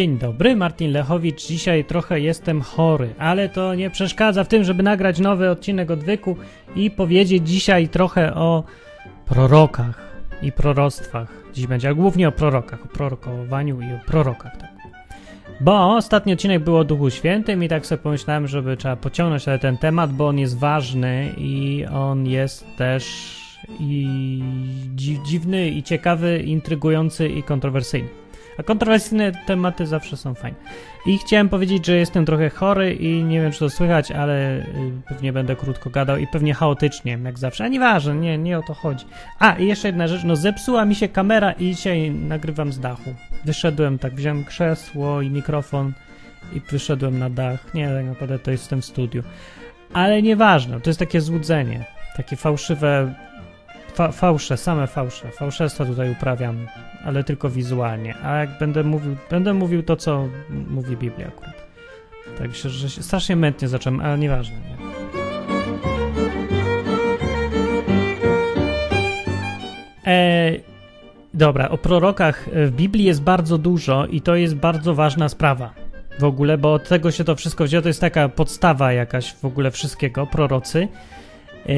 Dzień dobry, Martin Lechowicz. Dzisiaj trochę jestem chory, ale to nie przeszkadza w tym, żeby nagrać nowy odcinek odwyku i powiedzieć dzisiaj trochę o prorokach i proroctwach. Dziś będzie, a głównie o prorokach, o prorokowaniu i o prorokach. Tak. Bo ostatni odcinek był o Duchu Świętym i tak sobie pomyślałem, żeby trzeba pociągnąć ten temat, bo on jest ważny i on jest też i dziwny i ciekawy, intrygujący i kontrowersyjny. A kontrowersyjne tematy zawsze są fajne. I chciałem powiedzieć, że jestem trochę chory i nie wiem, czy to słychać, ale y, pewnie będę krótko gadał i pewnie chaotycznie, jak zawsze. A nieważne, nie, nie o to chodzi. A, i jeszcze jedna rzecz, no zepsuła mi się kamera i dzisiaj nagrywam z dachu. Wyszedłem tak, wziąłem krzesło i mikrofon i wyszedłem na dach. Nie, tak naprawdę to jestem w studiu. Ale nieważne, to jest takie złudzenie, takie fałszywe Fa fałsze, same fałsze. Fałszerstwa tutaj uprawiam, ale tylko wizualnie. A jak będę mówił, będę mówił to, co mówi Biblia akurat. Tak się, że się strasznie mętnie zacząłem, ale nieważne. Nie? E, dobra, o prorokach w Biblii jest bardzo dużo i to jest bardzo ważna sprawa w ogóle, bo od tego się to wszystko wzięło. To jest taka podstawa jakaś w ogóle wszystkiego, prorocy. E,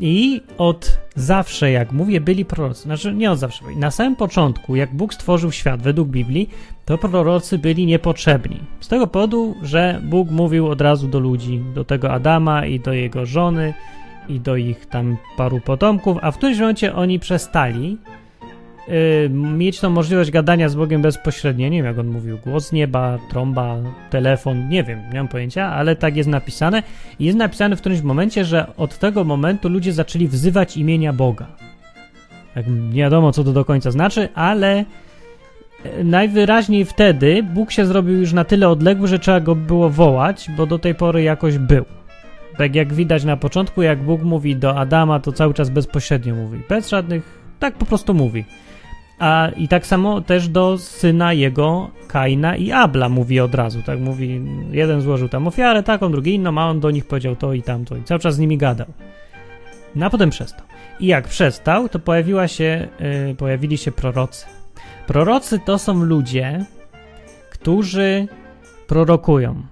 I od zawsze, jak mówię, byli prorocy. Znaczy, nie od zawsze. Na samym początku, jak Bóg stworzył świat według Biblii, to prorocy byli niepotrzebni. Z tego powodu, że Bóg mówił od razu do ludzi, do tego Adama i do jego żony i do ich tam paru potomków, a w którymś momencie oni przestali Y, mieć tą możliwość gadania z Bogiem bezpośrednio. Nie wiem, jak on mówił, głos nieba, trąba, telefon, nie wiem, nie mam pojęcia, ale tak jest napisane. I jest napisane w którymś momencie, że od tego momentu ludzie zaczęli wzywać imienia Boga. Tak nie wiadomo, co to do końca znaczy, ale y, najwyraźniej wtedy Bóg się zrobił już na tyle odległy, że trzeba go było wołać, bo do tej pory jakoś był. Tak jak widać na początku, jak Bóg mówi do Adama, to cały czas bezpośrednio mówi. Bez żadnych, tak po prostu mówi. A i tak samo też do syna jego, Kaina i Abla mówi od razu, tak mówi, jeden złożył tam ofiarę taką, drugi inną, a on do nich powiedział to i tamto i cały czas z nimi gadał. No a potem przestał. I jak przestał, to pojawiła się, yy, pojawili się prorocy. Prorocy to są ludzie, którzy prorokują.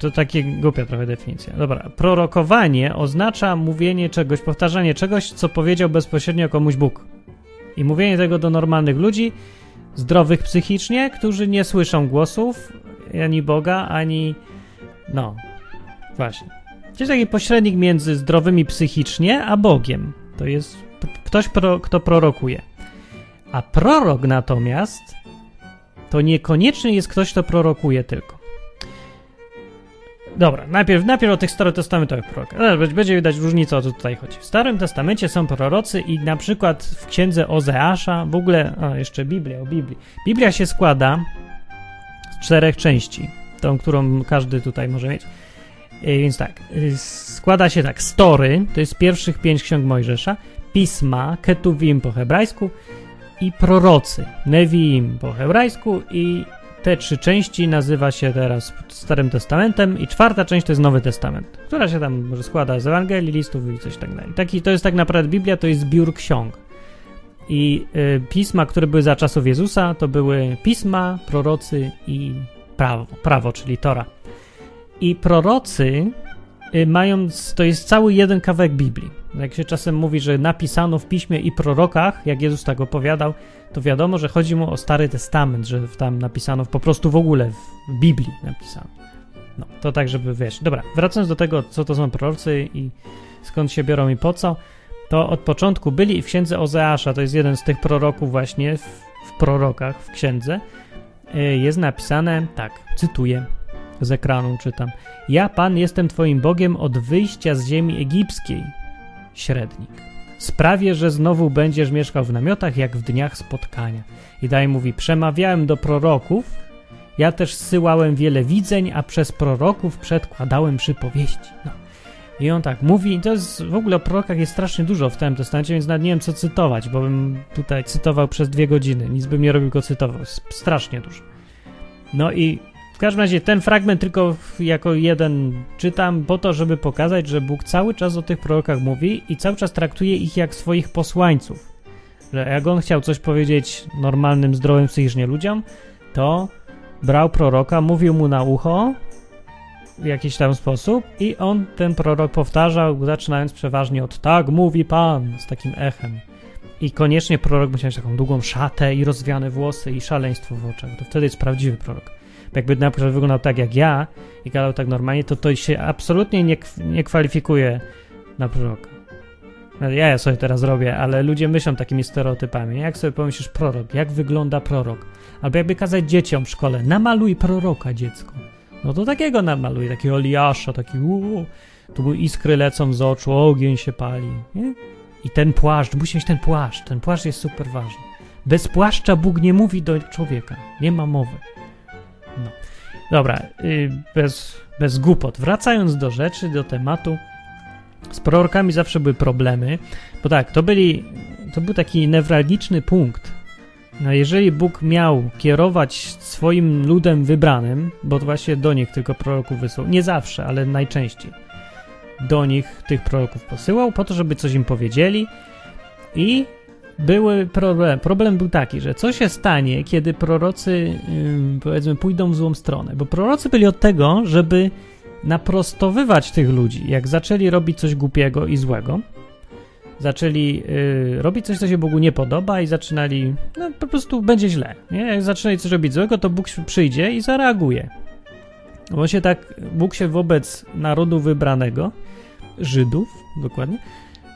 To takie głupia trochę definicja. Dobra, prorokowanie oznacza mówienie czegoś, powtarzanie czegoś, co powiedział bezpośrednio komuś Bóg. I mówienie tego do normalnych ludzi, zdrowych psychicznie, którzy nie słyszą głosów ani Boga, ani. No, właśnie. Jest taki pośrednik między zdrowymi psychicznie a Bogiem. To jest ktoś, pro, kto prorokuje. A prorok natomiast to niekoniecznie jest ktoś, kto prorokuje tylko. Dobra, najpierw, najpierw o tych starotestamentowych prorokach. Będzie widać różnicę, o co tutaj chodzi. W Starym Testamencie są prorocy i na przykład w księdze Ozeasza, w ogóle, a jeszcze Biblia, o Biblii. Biblia się składa z czterech części, tą, którą każdy tutaj może mieć. E, więc tak, e, składa się tak, story, to jest pierwszych pięć ksiąg Mojżesza, pisma, ketuvim po hebrajsku i prorocy, neviim po hebrajsku i te trzy części nazywa się teraz Starym Testamentem i czwarta część to jest Nowy Testament, która się tam może składa z Ewangelii, listów i coś tak dalej. Taki, to jest tak naprawdę Biblia, to jest zbiór ksiąg. I y, pisma, które były za czasów Jezusa, to były pisma, prorocy i prawo, prawo czyli Tora. I prorocy y, mają, to jest cały jeden kawałek Biblii. Jak się czasem mówi, że napisano w piśmie i prorokach, jak Jezus tak opowiadał, to wiadomo, że chodzi mu o Stary Testament, że tam napisano po prostu w ogóle w Biblii napisano. No, to tak, żeby wiesz. Dobra, wracając do tego, co to są prorocy i skąd się biorą i po co, to od początku byli w księdze Ozeasza, to jest jeden z tych proroków właśnie w, w prorokach, w księdze, y, jest napisane tak, cytuję z ekranu, czytam. Ja, Pan, jestem Twoim Bogiem od wyjścia z ziemi egipskiej. Średnik. Sprawię, że znowu będziesz mieszkał w namiotach, jak w dniach spotkania. I dalej mówi, przemawiałem do proroków, ja też zsyłałem wiele widzeń, a przez proroków przedkładałem przypowieści. No. I on tak mówi, to jest w ogóle o prorokach jest strasznie dużo w tym testamencie, więc nawet nie wiem co cytować, bo bym tutaj cytował przez dwie godziny, nic bym nie robił go cytował, strasznie dużo. No i w każdym razie ten fragment tylko jako jeden czytam po to, żeby pokazać, że Bóg cały czas o tych prorokach mówi i cały czas traktuje ich jak swoich posłańców. Że jak on chciał coś powiedzieć normalnym, zdrowym psychicznie ludziom, to brał proroka, mówił mu na ucho w jakiś tam sposób i on, ten prorok powtarzał, zaczynając przeważnie od tak mówi Pan, z takim echem. I koniecznie prorok musiał mieć taką długą szatę i rozwiane włosy i szaleństwo w oczach. To wtedy jest prawdziwy prorok. Jakby na przykład wyglądał tak jak ja i gadał tak normalnie, to to się absolutnie nie, nie kwalifikuje na proroka. Ja ja sobie teraz robię, ale ludzie myślą takimi stereotypami. Jak sobie pomyślisz prorok, jak wygląda prorok? Albo jakby kazać dzieciom w szkole, namaluj proroka dziecko. No to takiego namaluj, takiego Eliasza, taki uuu, tu iskry lecą z oczu, ogień się pali, nie? I ten płaszcz, musi mieć ten płaszcz, ten płaszcz jest super ważny. Bez płaszcza Bóg nie mówi do człowieka, nie ma mowy. No. Dobra, yy, bez, bez głupot. Wracając do rzeczy, do tematu, z prorokami zawsze były problemy, bo tak, to byli, to był taki newralgiczny punkt. No jeżeli Bóg miał kierować swoim ludem wybranym, bo to właśnie do nich tylko proroków wysłał, nie zawsze, ale najczęściej, do nich tych proroków posyłał po to, żeby coś im powiedzieli i były problem. Problem był taki, że co się stanie, kiedy prorocy, powiedzmy, pójdą w złą stronę? Bo prorocy byli od tego, żeby naprostowywać tych ludzi. Jak zaczęli robić coś głupiego i złego, zaczęli y, robić coś, co się Bogu nie podoba i zaczynali, no po prostu będzie źle. Nie? Jak zaczynali coś robić złego, to Bóg przyjdzie i zareaguje. Bo się tak, Bóg się wobec narodu wybranego, Żydów dokładnie,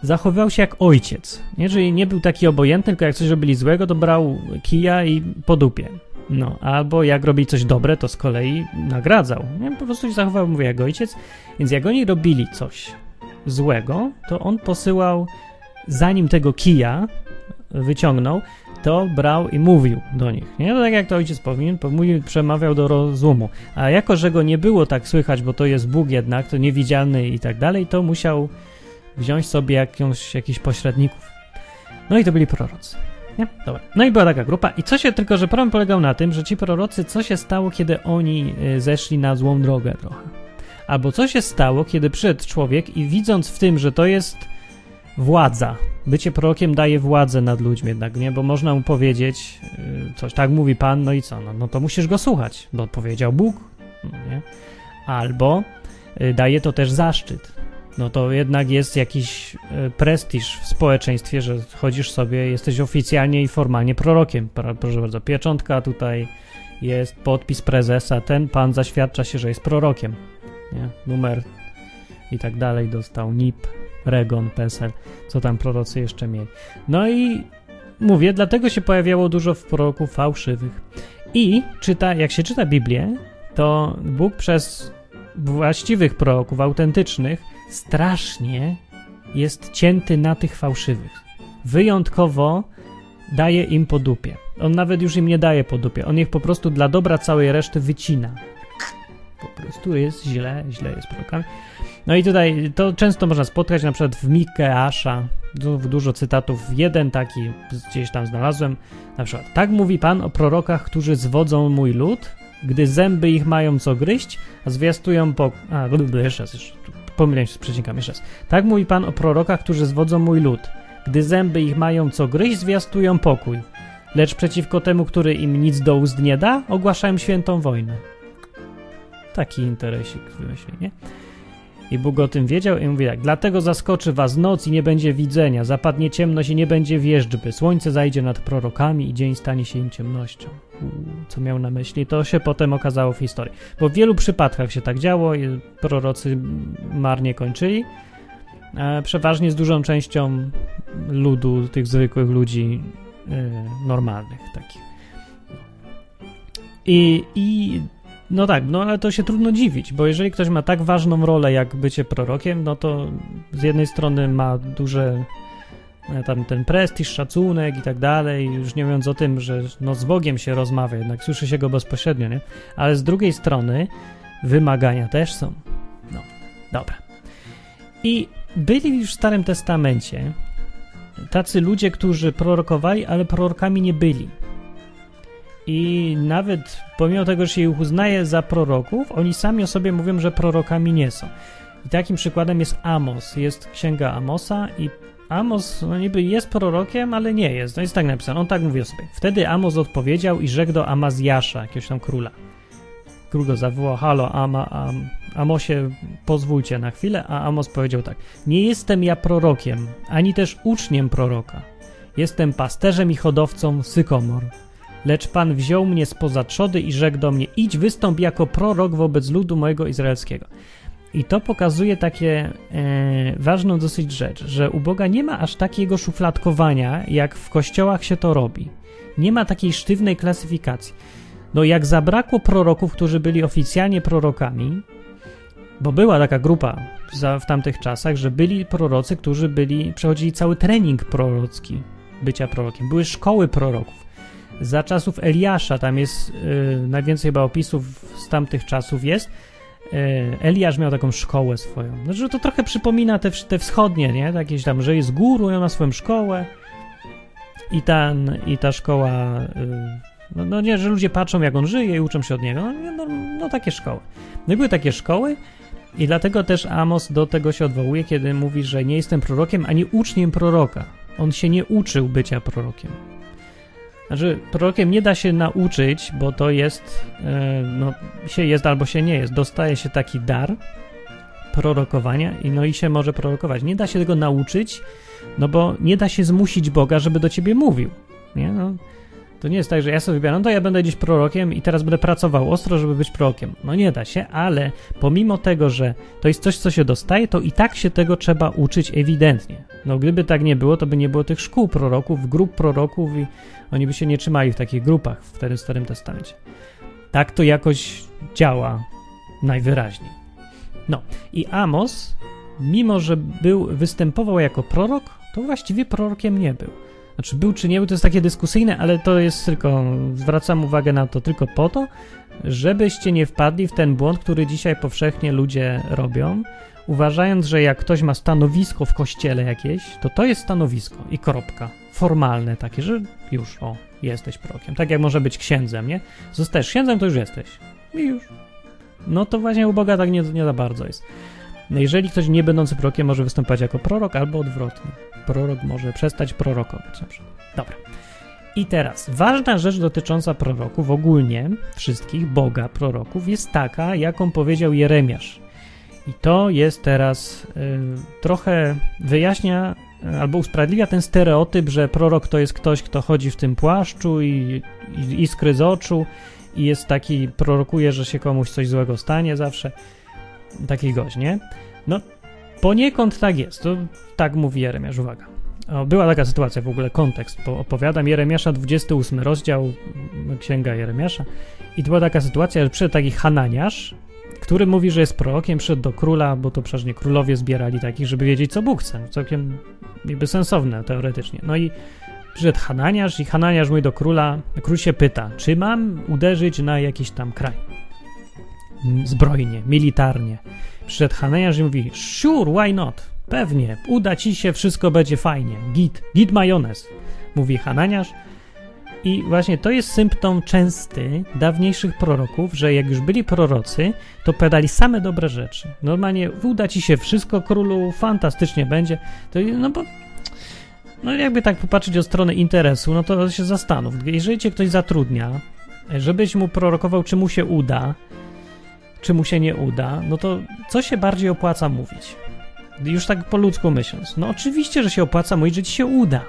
zachowywał się jak ojciec. Nie? Czyli nie był taki obojętny, tylko jak coś robili złego, to brał kija i po dupie. No, albo jak robi coś dobre, to z kolei nagradzał. Nie? Po prostu się zachował, mówię, jak ojciec. Więc jak oni robili coś złego, to on posyłał, zanim tego kija wyciągnął, to brał i mówił do nich. Nie? No tak jak to ojciec powinien, mówił, przemawiał do rozumu. A jako, że go nie było tak słychać, bo to jest Bóg jednak, to niewidzialny i tak dalej, to musiał wziąć sobie jakąś, jakichś pośredników. No i to byli prorocy. Nie? Dobra. No i była taka grupa. I co się tylko, że problem polegał na tym, że ci prorocy, co się stało, kiedy oni y, zeszli na złą drogę trochę. Albo co się stało, kiedy przyszedł człowiek i widząc w tym, że to jest władza, bycie prorokiem daje władzę nad ludźmi jednak, nie? Bo można mu powiedzieć y, coś, tak mówi Pan, no i co? No, no to musisz go słuchać, bo powiedział Bóg, no, nie? Albo y, daje to też zaszczyt. No to jednak jest jakiś y, prestiż w społeczeństwie, że chodzisz sobie, jesteś oficjalnie i formalnie prorokiem. Pro- Proszę bardzo, pieczątka tutaj jest, podpis prezesa, ten pan zaświadcza się, że jest prorokiem. Nie? Numer i tak dalej dostał NIP, Regon, PESEL, co tam prorocy jeszcze mieli. No i mówię, dlatego się pojawiało dużo proroków fałszywych. I czyta, jak się czyta Biblię, to Bóg przez właściwych proroków, autentycznych, strasznie jest cięty na tych fałszywych. Wyjątkowo daje im po dupie. On nawet już im nie daje po dupie. On ich po prostu dla dobra całej reszty wycina. Po prostu jest źle, źle jest prorokami. No i tutaj to często można spotkać na przykład w Mikeasza, du- dużo cytatów. Jeden taki gdzieś tam znalazłem, na przykład tak mówi Pan o prorokach, którzy zwodzą mój lud, gdy zęby ich mają co gryźć, a zwiastują po... A, jeszcze raz, jeszcze, pomyliłem się z przecinkami, jeszcze raz. Tak mówi Pan o prorokach, którzy zwodzą mój lud, gdy zęby ich mają co gryźć, zwiastują pokój. Lecz przeciwko temu, który im nic do ust nie da, ogłaszają świętą wojnę. Taki interesik wymyślił, nie? I Bóg o tym wiedział i mówi tak, dlatego zaskoczy was noc i nie będzie widzenia, zapadnie ciemność i nie będzie wierzby, słońce zajdzie nad prorokami i dzień stanie się im ciemnością. Co miał na myśli, to się potem okazało w historii. Bo w wielu przypadkach się tak działo i prorocy marnie kończyli, e, przeważnie z dużą częścią ludu, tych zwykłych ludzi e, normalnych takich. I, I no tak, no ale to się trudno dziwić, bo jeżeli ktoś ma tak ważną rolę jak bycie prorokiem, no to z jednej strony ma duże e, tam ten prestiż, szacunek i tak dalej, już nie mówiąc o tym, że no z Bogiem się rozmawia, jednak słyszy się go bezpośrednio, nie? Ale z drugiej strony wymagania też są. No, dobra. I byli już w Starym Testamencie tacy ludzie, którzy prorokowali, ale prorokami nie byli. I nawet pomimo tego, że się ich uznaje za proroków, oni sami o sobie mówią, że prorokami nie są. I takim przykładem jest Amos. Jest księga Amosa i Amos no niby jest prorokiem, ale nie jest. No jest tak napisane, on tak mówi o sobie. Wtedy Amos odpowiedział i rzekł do Amazjasza, jakiegoś tam króla. Król go zawołał, halo, Ama, Am, Amosie, pozwólcie na chwilę, a Amos powiedział tak, nie jestem ja prorokiem, ani też uczniem proroka. Jestem pasterzem i hodowcą sykomor. Lecz Pan wziął mnie spoza trzody i rzekł do mnie, idź wystąp jako prorok wobec ludu mojego izraelskiego. I to pokazuje takie e, ważną dosyć rzecz, że u Boga nie ma aż takiego szufladkowania, jak w kościołach się to robi. Nie ma takiej sztywnej klasyfikacji. No jak zabrakło proroków, którzy byli oficjalnie prorokami, bo była taka grupa w tamtych czasach, że byli prorocy, którzy byli, przechodzili cały trening prorocki bycia prorokiem. Były szkoły proroków. Za czasów Eliasza, tam jest yy, najwięcej chyba opisów z tamtych czasów jest, yy, Eliasz miał taką szkołę swoją. Znaczy, to trochę przypomina te, te wschodnie, nie? Jakieś tam, że jest guru, on ma swoją szkołę i, ten, i ta szkoła... Yy, no, no, nie, że ludzie patrzą, jak on żyje i uczą się od niego. No, no, no takie szkoły. No i były takie szkoły, i dlatego też Amos do tego się odwołuje, kiedy mówi, że nie jestem prorokiem ani uczniem proroka. On się nie uczył bycia prorokiem. Znaczy, prorokiem nie da się nauczyć, bo to jest, e, no, się jest albo się nie jest. Dostaje się taki dar prorokowania i no i się może prorokować. Nie da się tego nauczyć, no bo nie da się zmusić Boga, żeby do ciebie mówił. Nie? No, to nie jest tak, że ja sobie wybieram, no to ja będę gdzieś prorokiem i teraz będę pracował ostro, żeby być prorokiem. No nie da się, ale pomimo tego, że to jest coś, co się dostaje, to i tak się tego trzeba uczyć ewidentnie. No gdyby tak nie było, to by nie było tych szkół proroków, grup proroków i oni by się nie trzymali w takich grupach w tym Starym Testamencie. Tak to jakoś działa najwyraźniej. No i Amos, mimo że był, występował jako prorok, to właściwie prorokiem nie był. Znaczy był czy nie był, to jest takie dyskusyjne, ale to jest tylko, zwracam uwagę na to tylko po to, żebyście nie wpadli w ten błąd, który dzisiaj powszechnie ludzie robią, uważając, że jak ktoś ma stanowisko w kościele jakieś, to to jest stanowisko i kropka. Formalne takie, że już, o, jesteś prokiem. Tak jak może być księdzem, nie? Zostajesz księdzem, to już jesteś. I już. No to właśnie u Boga tak nie, nie za bardzo jest. No jeżeli ktoś nie będący prorokiem może występować jako prorok, albo odwrotnie. Prorok może przestać prorokować. Dobra. I teraz, ważna rzecz dotycząca proroków, ogólnie wszystkich Boga proroków, jest taka, jaką powiedział Jeremiasz. I to jest teraz y, trochę wyjaśnia y, albo usprawiedliwia ten stereotyp, że prorok to jest ktoś, kto chodzi w tym płaszczu i, i iskry z oczu i jest taki, prorokuje, że się komuś coś złego stanie zawsze taki gość, nie? No, poniekąd tak jest, to tak mówi Jeremiasz, uwaga. O, była taka sytuacja, w ogóle kontekst, bo opowiadam Jeremiasza, 28 rozdział, księga Jeremiasza i to była taka sytuacja, że przyszedł taki Hananiasz, który mówi, że jest prorokiem, przyszedł do króla, bo to przecież nie królowie zbierali takich, żeby wiedzieć, co Bóg chce. Całkiem niby sensowne teoretycznie. No i przyszedł Hananiasz i Hananiasz mówi do króla, król się pyta, czy mam uderzyć na jakiś tam kraj? Zbrojnie, militarnie. Przyszedł Hananiasz i mówi, sure, why not? Pewnie, uda ci się, wszystko będzie fajnie. Git, git majonez, mówi Hananiasz. I właśnie to jest symptom częsty dawniejszych proroków, że jak już byli prorocy, to pedali same dobre rzeczy. Normalnie uda ci się wszystko, królu, fantastycznie będzie. To, no bo no jakby tak popatrzeć od strony interesu, no to się zastanów. Jeżeli cię ktoś zatrudnia, żebyś mu prorokował, czy mu się uda, czy mu się nie uda, no to co się bardziej opłaca mówić? Już tak po ludzku myśląc. No oczywiście, że się opłaca mówić, że ci się uda.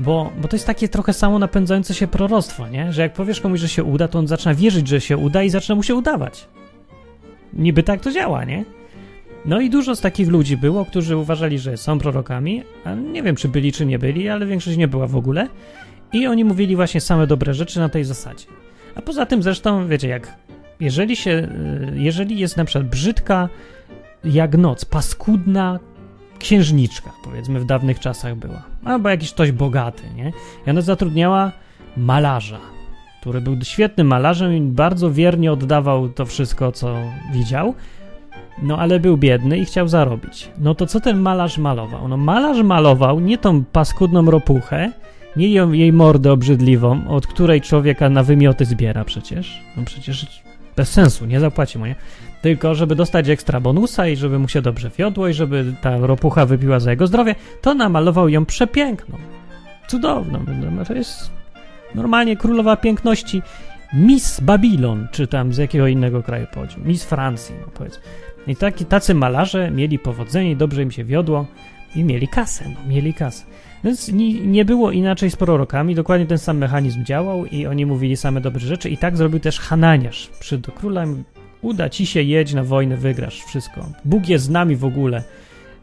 Bo, bo to jest takie trochę samo napędzające się proroctwo, nie? Że jak powiesz komuś, że się uda, to on zaczyna wierzyć, że się uda i zaczyna mu się udawać. Niby tak to działa, nie? No i dużo z takich ludzi było, którzy uważali, że są prorokami, a nie wiem, czy byli, czy nie byli, ale większość nie była w ogóle. I oni mówili właśnie same dobre rzeczy na tej zasadzie. A poza tym zresztą, wiecie, jak jeżeli się, y, jeżeli jest na przykład brzydka jak noc, paskudna księżniczka, powiedzmy w dawnych czasach była, albo jakiś ktoś bogaty, nie? I ona zatrudniała malarza, który był świetnym malarzem i bardzo wiernie oddawał to wszystko, co widział, no ale był biedny i chciał zarobić. No to co ten malarz malował? No malarz malował nie tą paskudną ropuchę, nie jej mordę obrzydliwą, od której człowieka na wymioty zbiera przecież. No przecież bez sensu, nie zapłaci mu, nie? tylko żeby dostać ekstra bonusa i żeby mu się dobrze wiodło i żeby ta ropucha wypiła za jego zdrowie, to namalował ją przepiękną, cudowną. No, to jest normalnie królowa piękności Miss Babylon, czy tam z jakiego innego kraju pochodzi, Miss Francji, no powiedzmy. I taki, tacy malarze mieli powodzenie, dobrze im się wiodło i mieli kasę, no, mieli kasę. Więc nie, nie było inaczej z prorokami, dokładnie ten sam mechanizm działał i oni mówili same dobre rzeczy i tak zrobił też Hananiasz. Przyszedł do króla i uda ci się, jedź na wojnę, wygrasz wszystko. Bóg jest z nami w ogóle.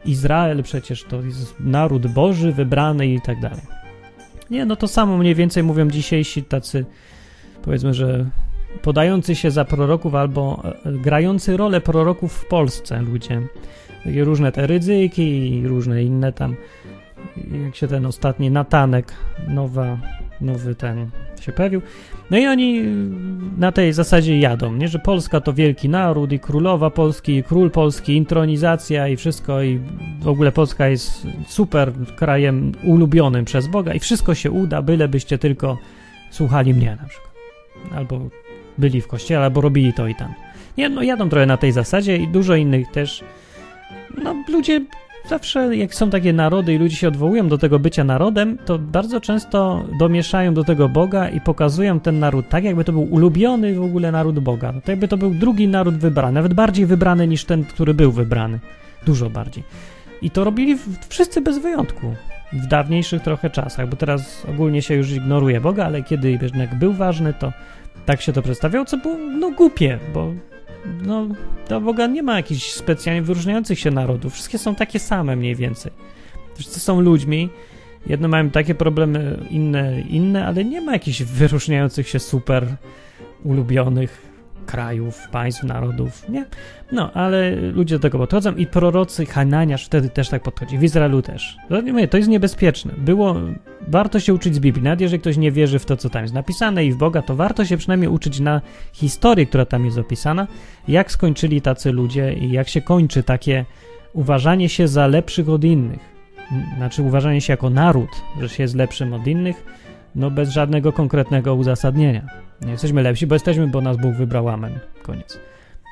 Izrael przecież to jest naród Boży, wybrany i tak dalej. Nie, no to samo mniej więcej mówią dzisiejsi tacy, powiedzmy, że podający się za proroków albo e, grający rolę proroków w Polsce ludzie. Takie różne te ryzyki i różne inne tam jak się ten ostatni Natanek, nowa, nowy ten się pojawił. No i oni na tej zasadzie jadą, nie? że Polska to wielki naród i królowa Polski, i król Polski, intronizacja i wszystko i w ogóle Polska jest super krajem ulubionym przez Boga i wszystko się uda, bylebyście tylko słuchali mnie na przykład. Albo byli w kościele, albo robili to i tam. Nie, no jadą trochę na tej zasadzie i dużo innych też. No ludzie zawsze jak są takie narody i ludzie się odwołują do tego bycia narodem, to bardzo często domieszają do tego Boga i pokazują ten naród tak, jakby to był ulubiony w ogóle naród Boga. To jakby to był drugi naród wybrany, nawet bardziej wybrany niż ten, który był wybrany. Dużo bardziej. I to robili wszyscy bez wyjątku. W dawniejszych trochę czasach, bo teraz ogólnie się już ignoruje Boga, ale kiedy jednak był ważny, to tak się to przedstawiało, co było no głupie, bo no, do Boga nie ma jakichś specjalnie wyróżniających się narodów. Wszystkie są takie same mniej więcej. Wszyscy są ludźmi. Jedne mają takie problemy, inne inne, ale nie ma jakichś wyróżniających się super ulubionych krajów, państw, narodów, nie? No, ale ludzie do tego podchodzą i prorocy Hananiasz wtedy też tak podchodzi, w Izraelu też. Nie, to jest niebezpieczne. Było, warto się uczyć z Biblii, nawet jeżeli ktoś nie wierzy w to, co tam jest napisane i w Boga, to warto się przynajmniej uczyć na historii, która tam jest opisana, jak skończyli tacy ludzie i jak się kończy takie uważanie się za lepszych od innych. Znaczy uważanie się jako naród, że się jest lepszym od innych, no bez żadnego konkretnego uzasadnienia. Nie jesteśmy lepsi, bo jesteśmy, bo nas Bóg wybrał. Amen. Koniec.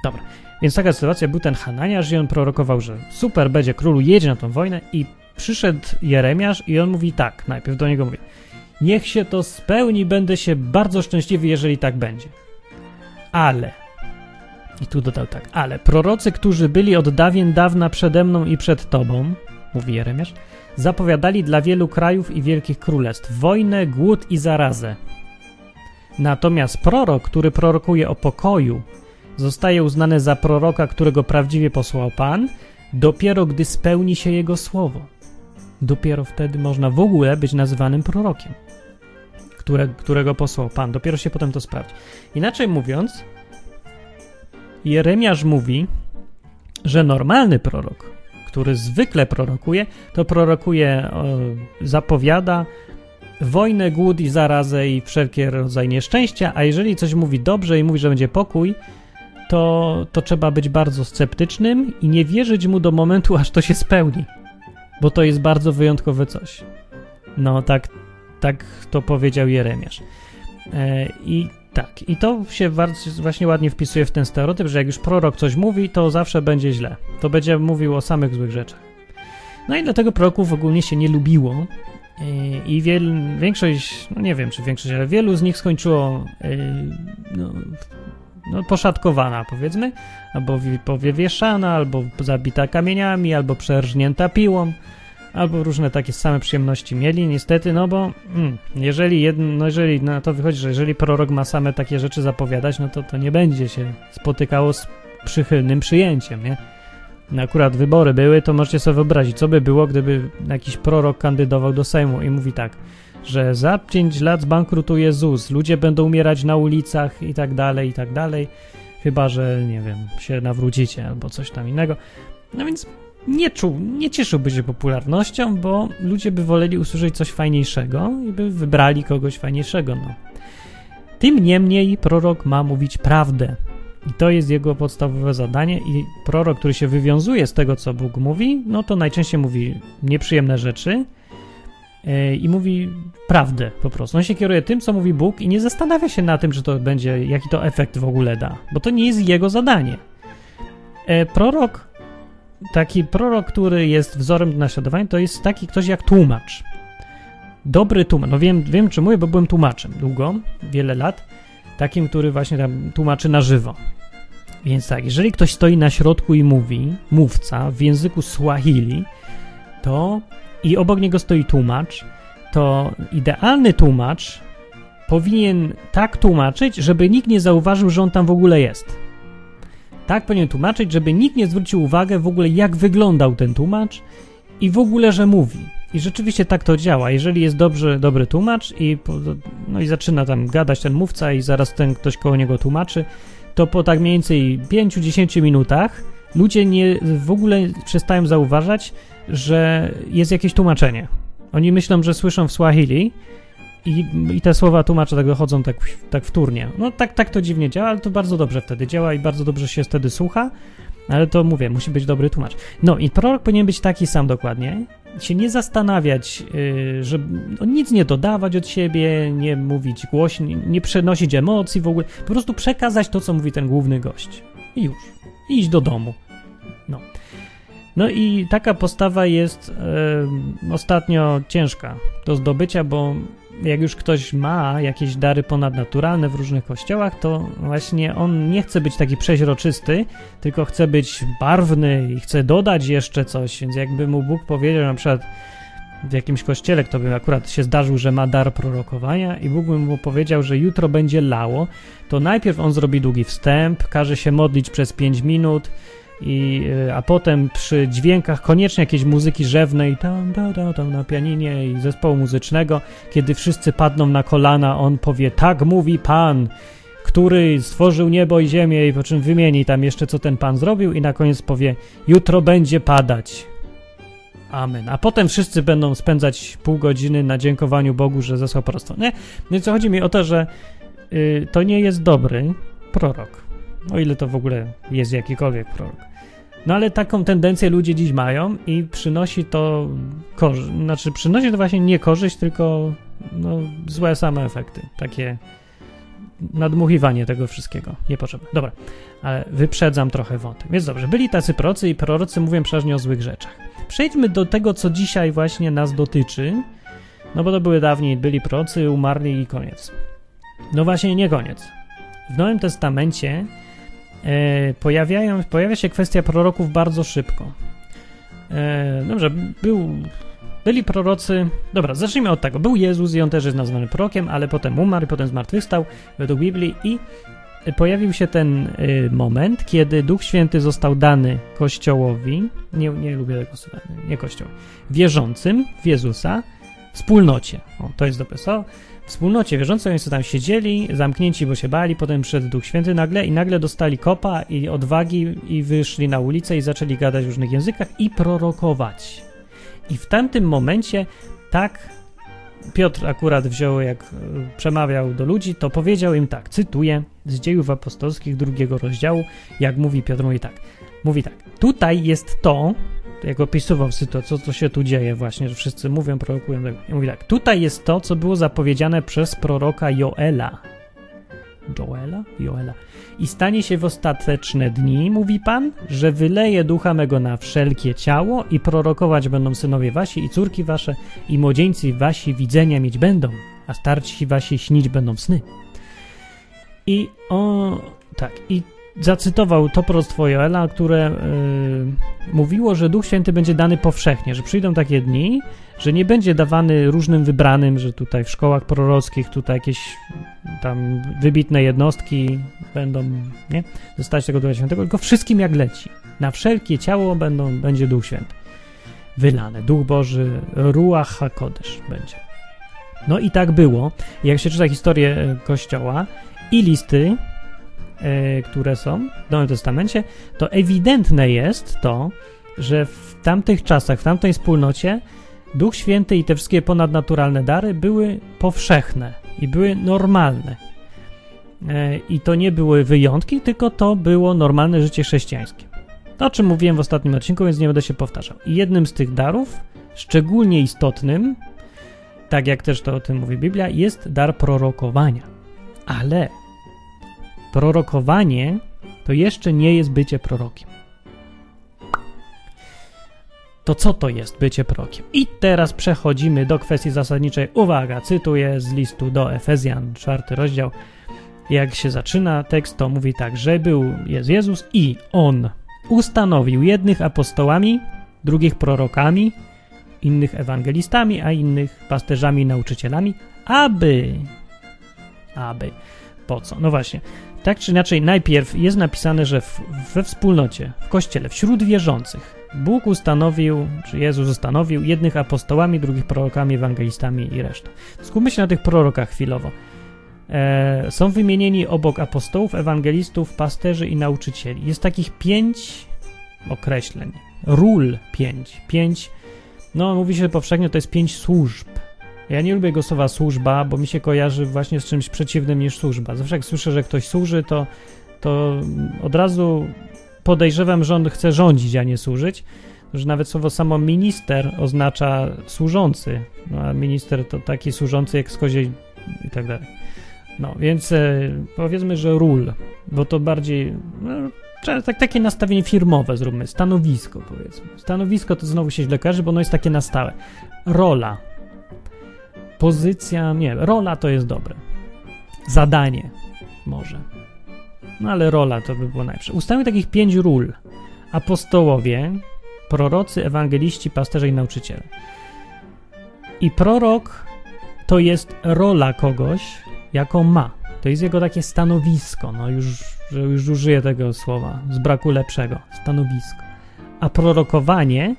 Dobra. Więc taka sytuacja, był ten Hananiasz i on prorokował, że super, będzie królu, jedzie na tą wojnę i przyszedł Jeremiasz i on mówi tak, najpierw do niego mówi niech się to spełni, będę się bardzo szczęśliwy, jeżeli tak będzie. Ale, i tu dodał tak, ale prorocy, którzy byli od dawien dawna przede mną i przed tobą, mówi Jeremiasz, zapowiadali dla wielu krajów i wielkich królestw wojnę, głód i zarazę. Natomiast prorok, który prorokuje o pokoju, zostaje uznany za proroka, którego prawdziwie posłał Pan, dopiero gdy spełni się jego słowo. Dopiero wtedy można w ogóle być nazywanym prorokiem, które, którego posłał Pan. Dopiero się potem to sprawdzi. Inaczej mówiąc, Jeremiasz mówi, że normalny prorok, który zwykle prorokuje, to prorokuje, zapowiada wojnę, głód i zarazę i wszelkie rodzaje nieszczęścia, a jeżeli coś mówi dobrze i mówi, że będzie pokój, to, to trzeba być bardzo sceptycznym i nie wierzyć mu do momentu, aż to się spełni, bo to jest bardzo wyjątkowe coś. No tak, tak to powiedział Jeremiasz. E, I tak, i to się właśnie ładnie wpisuje w ten stereotyp, że jak już prorok coś mówi, to zawsze będzie źle. To będzie mówił o samych złych rzeczach. No i dlatego proroków ogólnie się nie lubiło, i wiel, większość, no nie wiem czy większość, ale wielu z nich skończyło yy, no, no, poszatkowana, powiedzmy, albo powywieszana, albo zabita kamieniami, albo przerżnięta piłą, albo różne takie same przyjemności mieli, niestety, no bo mm, jeżeli, jedno, no jeżeli na to wychodzi, że jeżeli prorok ma same takie rzeczy zapowiadać, no to to nie będzie się spotykało z przychylnym przyjęciem, nie? Akurat wybory były, to możecie sobie wyobrazić, co by było, gdyby jakiś prorok kandydował do Sejmu i mówi tak, że za 5 lat zbankrutuje ZUS, ludzie będą umierać na ulicach i tak dalej, i tak dalej, chyba, że, nie wiem, się nawrócicie albo coś tam innego. No więc nie czuł, nie cieszyłby się popularnością, bo ludzie by woleli usłyszeć coś fajniejszego i by wybrali kogoś fajniejszego, no. Tym niemniej prorok ma mówić prawdę, i to jest jego podstawowe zadanie i prorok, który się wywiązuje z tego, co Bóg mówi, no to najczęściej mówi nieprzyjemne rzeczy yy, i mówi prawdę po prostu. On się kieruje tym, co mówi Bóg i nie zastanawia się na tym, że to będzie, jaki to efekt w ogóle da, bo to nie jest jego zadanie. E, prorok, taki prorok, który jest wzorem do naśladowania, to jest taki ktoś jak tłumacz. Dobry tłumacz. No wiem, wiem czy mówię, bo byłem tłumaczem długo, wiele lat. Takim, który właśnie tam tłumaczy na żywo. Więc tak, jeżeli ktoś stoi na środku i mówi, mówca w języku Swahili, to i obok niego stoi tłumacz, to idealny tłumacz powinien tak tłumaczyć, żeby nikt nie zauważył, że on tam w ogóle jest. Tak powinien tłumaczyć, żeby nikt nie zwrócił uwagę w ogóle, jak wyglądał ten tłumacz i w ogóle, że mówi. I rzeczywiście tak to działa. Jeżeli jest dobrze, dobry tłumacz i, no i zaczyna tam gadać ten mówca i zaraz ten ktoś koło niego tłumaczy, to po tak mniej więcej 5-10 minutach ludzie nie, w ogóle przestają zauważać, że jest jakieś tłumaczenie. Oni myślą, że słyszą w Swahili i, i te słowa tłumacze tak dochodzą tak, tak wtórnie. No tak, tak to dziwnie działa, ale to bardzo dobrze wtedy działa i bardzo dobrze się wtedy słucha, ale to mówię, musi być dobry tłumacz. No i prorok powinien być taki sam dokładnie, się nie zastanawiać, yy, no, nic nie dodawać od siebie, nie mówić głośno, nie przenosić emocji w ogóle, po prostu przekazać to, co mówi ten główny gość. I już. I iść do domu. No. No i taka postawa jest yy, ostatnio ciężka do zdobycia, bo jak już ktoś ma jakieś dary ponadnaturalne w różnych kościołach, to właśnie on nie chce być taki przeźroczysty, tylko chce być barwny i chce dodać jeszcze coś. Więc jakby mu Bóg powiedział na przykład w jakimś kościele, kto by akurat się zdarzył, że ma dar prorokowania i Bóg by mu powiedział, że jutro będzie lało, to najpierw on zrobi długi wstęp, każe się modlić przez 5 minut, i, y, a potem przy dźwiękach koniecznie jakiejś muzyki rzewnej, tam, tam, tam, tam na pianinie i zespołu muzycznego, kiedy wszyscy padną na kolana, on powie, tak mówi Pan, który stworzył niebo i ziemię i po czym wymieni tam jeszcze, co ten Pan zrobił i na koniec powie, jutro będzie padać. Amen. A potem wszyscy będą spędzać pół godziny na dziękowaniu Bogu, że zesłał proroctwo. Nie? Co chodzi mi o to, że y, to nie jest dobry prorok. O ile to w ogóle jest jakikolwiek prorok. No ale taką tendencję ludzie dziś mają i przynosi to korzyść. Znaczy, przynosi to właśnie nie korzyść, tylko no, złe same efekty. Takie nadmuchiwanie tego wszystkiego. Niepotrzebne. Dobra, ale wyprzedzam trochę wątek. Więc dobrze, byli tacy procy i prorocy mówią przeważnie o złych rzeczach. Przejdźmy do tego, co dzisiaj właśnie nas dotyczy. No bo to były dawniej, byli procy, umarli i koniec. No właśnie, nie koniec. W Nowym Testamencie pojawiają, pojawia się kwestia proroków bardzo szybko. E, dobrze, był, byli prorocy. Dobra, zacznijmy od tego. Był Jezus i on też jest nazwany prorokiem, ale potem umarł, potem zmartwychwstał według Biblii i pojawił się ten moment, kiedy Duch Święty został dany Kościołowi, nie, nie lubię tego słowa, nie Kościoł, wierzącym w Jezusa, wspólnocie. O, to jest dobre słowo wspólnocie wierzącej, oni sobie tam siedzieli, zamknięci, bo się bali, potem przyszedł Duch Święty nagle i nagle dostali kopa i odwagi i wyszli na ulicę i zaczęli gadać w różnych językach i prorokować. I w tamtym momencie tak Piotr akurat wziął, jak e, przemawiał do ludzi, to powiedział im tak, cytuję z dziejów apostolskich drugiego rozdziału, jak mówi Piotr, mówi tak, mówi tak, tutaj jest to, jak opisywał sytuację, co, co się tu dzieje właśnie, że wszyscy mówią, prorokują. I mówi tak, tutaj jest to, co było zapowiedziane przez proroka Joela. Joela? Joela. I stanie się w ostateczne dni, mówi Pan, że wyleje ducha mego na wszelkie ciało i prorokować będą synowie wasi i córki wasze i młodzieńcy wasi widzenia mieć będą, a starci wasi śnić będą sny. I o, tak, i zacytował to proroctwo Joela, które yy, mówiło, że Duch Święty będzie dany powszechnie, że przyjdą takie dni, że nie będzie dawany różnym wybranym, że tutaj w szkołach prorockich tutaj jakieś tam wybitne jednostki będą, nie, dostać tego Ducha Świętego, tylko wszystkim jak leci. Na wszelkie ciało będą, będzie Duch Święty wylany. Duch Boży, Ruach HaKodesh będzie. No i tak było. Jak się czyta historię e, Kościoła i listy które są w Nowym Testamencie, to ewidentne jest to, że w tamtych czasach, w tamtej wspólnocie Duch Święty i te wszystkie ponadnaturalne dary były powszechne i były normalne. E, I to nie były wyjątki, tylko to było normalne życie chrześcijańskie. To, o czym mówiłem w ostatnim odcinku, więc nie będę się powtarzał. I jednym z tych darów, szczególnie istotnym, tak jak też to o tym mówi Biblia, jest dar prorokowania. Ale prorokowanie to jeszcze nie jest bycie prorokiem. to co to jest bycie prorokiem? I teraz przechodzimy do kwestii zasadniczej. Uwaga, cytuję z listu do Efezjan, czwarty rozdział. Jak się zaczyna tekst, to mówi tak, że był jest Jezus i On ustanowił jednych apostołami, drugich prorokami, innych ewangelistami, a innych pasterzami nauczycielami, aby, aby, po co? No właśnie, tak czy inaczej, najpierw jest napisane, że w, we wspólnocie, w kościele, wśród wierzących, Bóg ustanowił, czy Jezus ustanowił jednych apostołami, drugich prorokami, ewangelistami i resztę. Skupmy się na tych prorokach chwilowo. E, są wymienieni obok apostołów, ewangelistów, pasterzy i nauczycieli. Jest takich pięć określeń, ról pięć, pięć, no mówi się powszechnie, to jest pięć służb. Ja nie lubię go słowa służba, bo mi się kojarzy właśnie z czymś przeciwnym niż służba. Zawsze jak słyszę, że ktoś służy, to, to od razu podejrzewam, że on chce rządzić, a nie służyć. Że nawet słowo samo minister oznacza służący, no, a minister to taki służący jak z koziej i tak dalej. No, więc e, powiedzmy, że ról, bo to bardziej no, tak, takie nastawienie firmowe zróbmy, stanowisko powiedzmy. Stanowisko to znowu się źle kojarzy, bo ono jest takie na stałe. Rola, pozycja, nie, rola to jest dobre. Zadanie może. No ale rola to by było najlepsze. Ustawiamy takich pięć ról. Apostołowie, prorocy, ewangeliści, pasterze i nauczyciele. I prorok to jest rola kogoś, jaką ma. To jest jego takie stanowisko. No już, już użyję tego słowa z braku lepszego. Stanowisko. A prorokowanie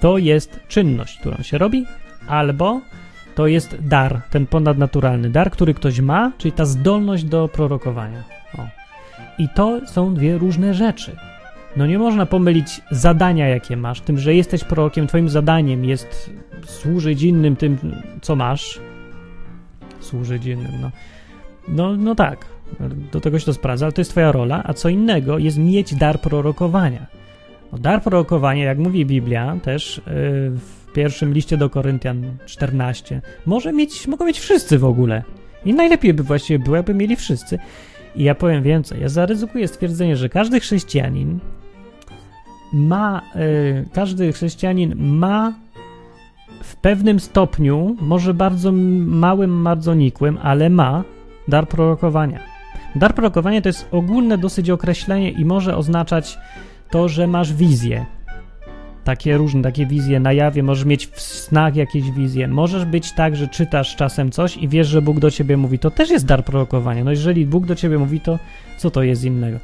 to jest czynność, którą się robi, albo to jest dar, ten ponadnaturalny dar, który ktoś ma, czyli ta zdolność do prorokowania. O. I to są dwie różne rzeczy. No nie można pomylić zadania, jakie masz, tym, że jesteś prorokiem, twoim zadaniem jest służyć innym tym, co masz. Służyć innym, no. No, no tak, do tego się to sprawdza, ale to jest twoja rola, a co innego jest mieć dar prorokowania. No, dar prorokowania, jak mówi Biblia, też yy, pierwszym liście do Koryntian 14, może mieć, mogą mieć wszyscy w ogóle. I najlepiej by właściwie było, jakby mieli wszyscy. I ja powiem więcej. Ja zaryzykuję stwierdzenie, że każdy chrześcijanin ma, yy, każdy chrześcijanin ma w pewnym stopniu, może bardzo małym, bardzo nikłym, ale ma dar prorokowania. Dar prorokowania to jest ogólne dosyć określenie i może oznaczać to, że masz wizję. Takie różne, takie wizje na jawie, możesz mieć w snach jakieś wizje. Możesz być tak, że czytasz czasem coś i wiesz, że Bóg do ciebie mówi. To też jest dar prorokowania. No jeżeli Bóg do ciebie mówi, to co to jest innego?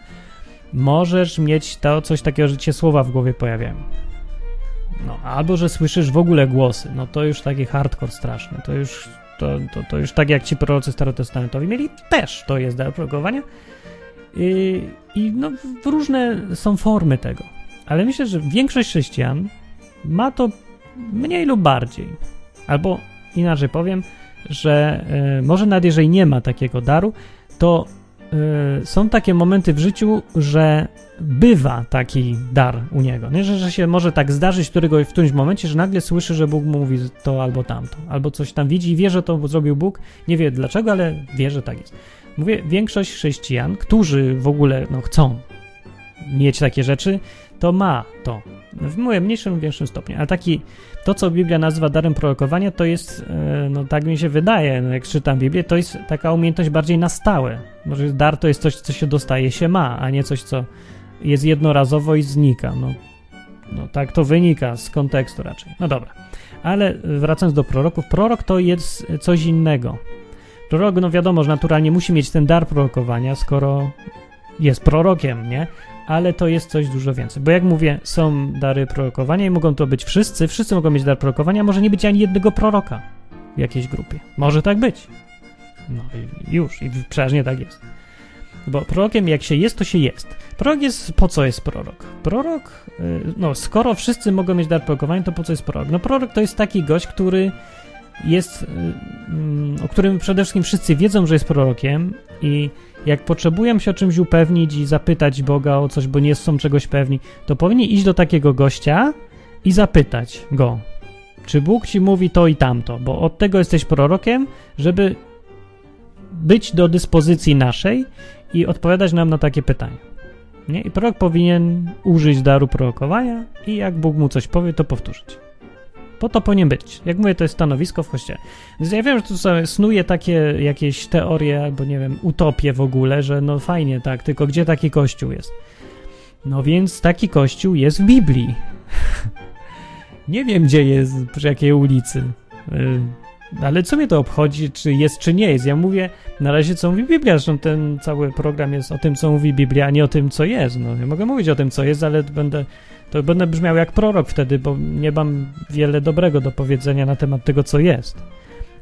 Możesz mieć to coś takiego, że cię słowa w głowie pojawiają. No, albo że słyszysz w ogóle głosy. No to już taki hardcore straszny. To już to, to, to już tak jak ci prorocy starotestamentowi mieli, też to jest dar prorokowania. I, I no, różne są formy tego. Ale myślę, że większość chrześcijan ma to mniej lub bardziej. Albo inaczej powiem, że y, może nawet jeżeli nie ma takiego daru, to y, są takie momenty w życiu, że bywa taki dar u niego. Nie, że, że się może tak zdarzyć którego, w którymś momencie, że nagle słyszy, że Bóg mówi to albo tamto, albo coś tam widzi i wie, że to zrobił Bóg. Nie wie dlaczego, ale wie, że tak jest. Mówię, większość chrześcijan, którzy w ogóle no, chcą mieć takie rzeczy, to ma to. W mniejszym większym stopniu. A taki, to co Biblia nazywa darem prorokowania, to jest, e, no tak mi się wydaje, no, jak czytam Biblię, to jest taka umiejętność bardziej na stałe. Może dar to jest coś, co się dostaje, się ma, a nie coś, co jest jednorazowo i znika. No, no tak to wynika z kontekstu raczej. No dobra. Ale wracając do proroków, prorok to jest coś innego. Prorok, no wiadomo, że naturalnie musi mieć ten dar prorokowania, skoro jest prorokiem, nie? Ale to jest coś dużo więcej. Bo jak mówię, są dary prorokowania i mogą to być wszyscy, wszyscy mogą mieć dar prorokowania, może nie być ani jednego proroka w jakiejś grupie. Może tak być. No i już, i przeważnie tak jest. Bo prorokiem jak się jest, to się jest. Prorok jest, po co jest prorok? Prorok, y, no skoro wszyscy mogą mieć dar prorokowania, to po co jest prorok? No prorok to jest taki gość, który jest, y, mm, o którym przede wszystkim wszyscy wiedzą, że jest prorokiem i jak potrzebują się o czymś upewnić i zapytać Boga o coś, bo nie są czegoś pewni, to powinni iść do takiego gościa i zapytać go, czy Bóg ci mówi to i tamto, bo od tego jesteś prorokiem, żeby być do dyspozycji naszej i odpowiadać nam na takie pytania. Nie? I prorok powinien użyć daru prorokowania i jak Bóg mu coś powie, to powtórzyć. Po to powinien być. Jak mówię, to jest stanowisko w kościele. Więc ja wiem, że tu sobie snuje takie jakieś teorie, albo nie wiem, utopie w ogóle, że no fajnie, tak, tylko gdzie taki kościół jest? No więc taki kościół jest w Biblii. nie wiem, gdzie jest, przy jakiej ulicy. Y, ale co mnie to obchodzi, czy jest, czy nie jest? Ja mówię na razie, co mówi Biblia. Zresztą ten cały program jest o tym, co mówi Biblia, a nie o tym, co jest. No, ja mogę mówić o tym, co jest, ale będę, to będę brzmiał jak prorok wtedy, bo nie mam wiele dobrego do powiedzenia na temat tego, co jest.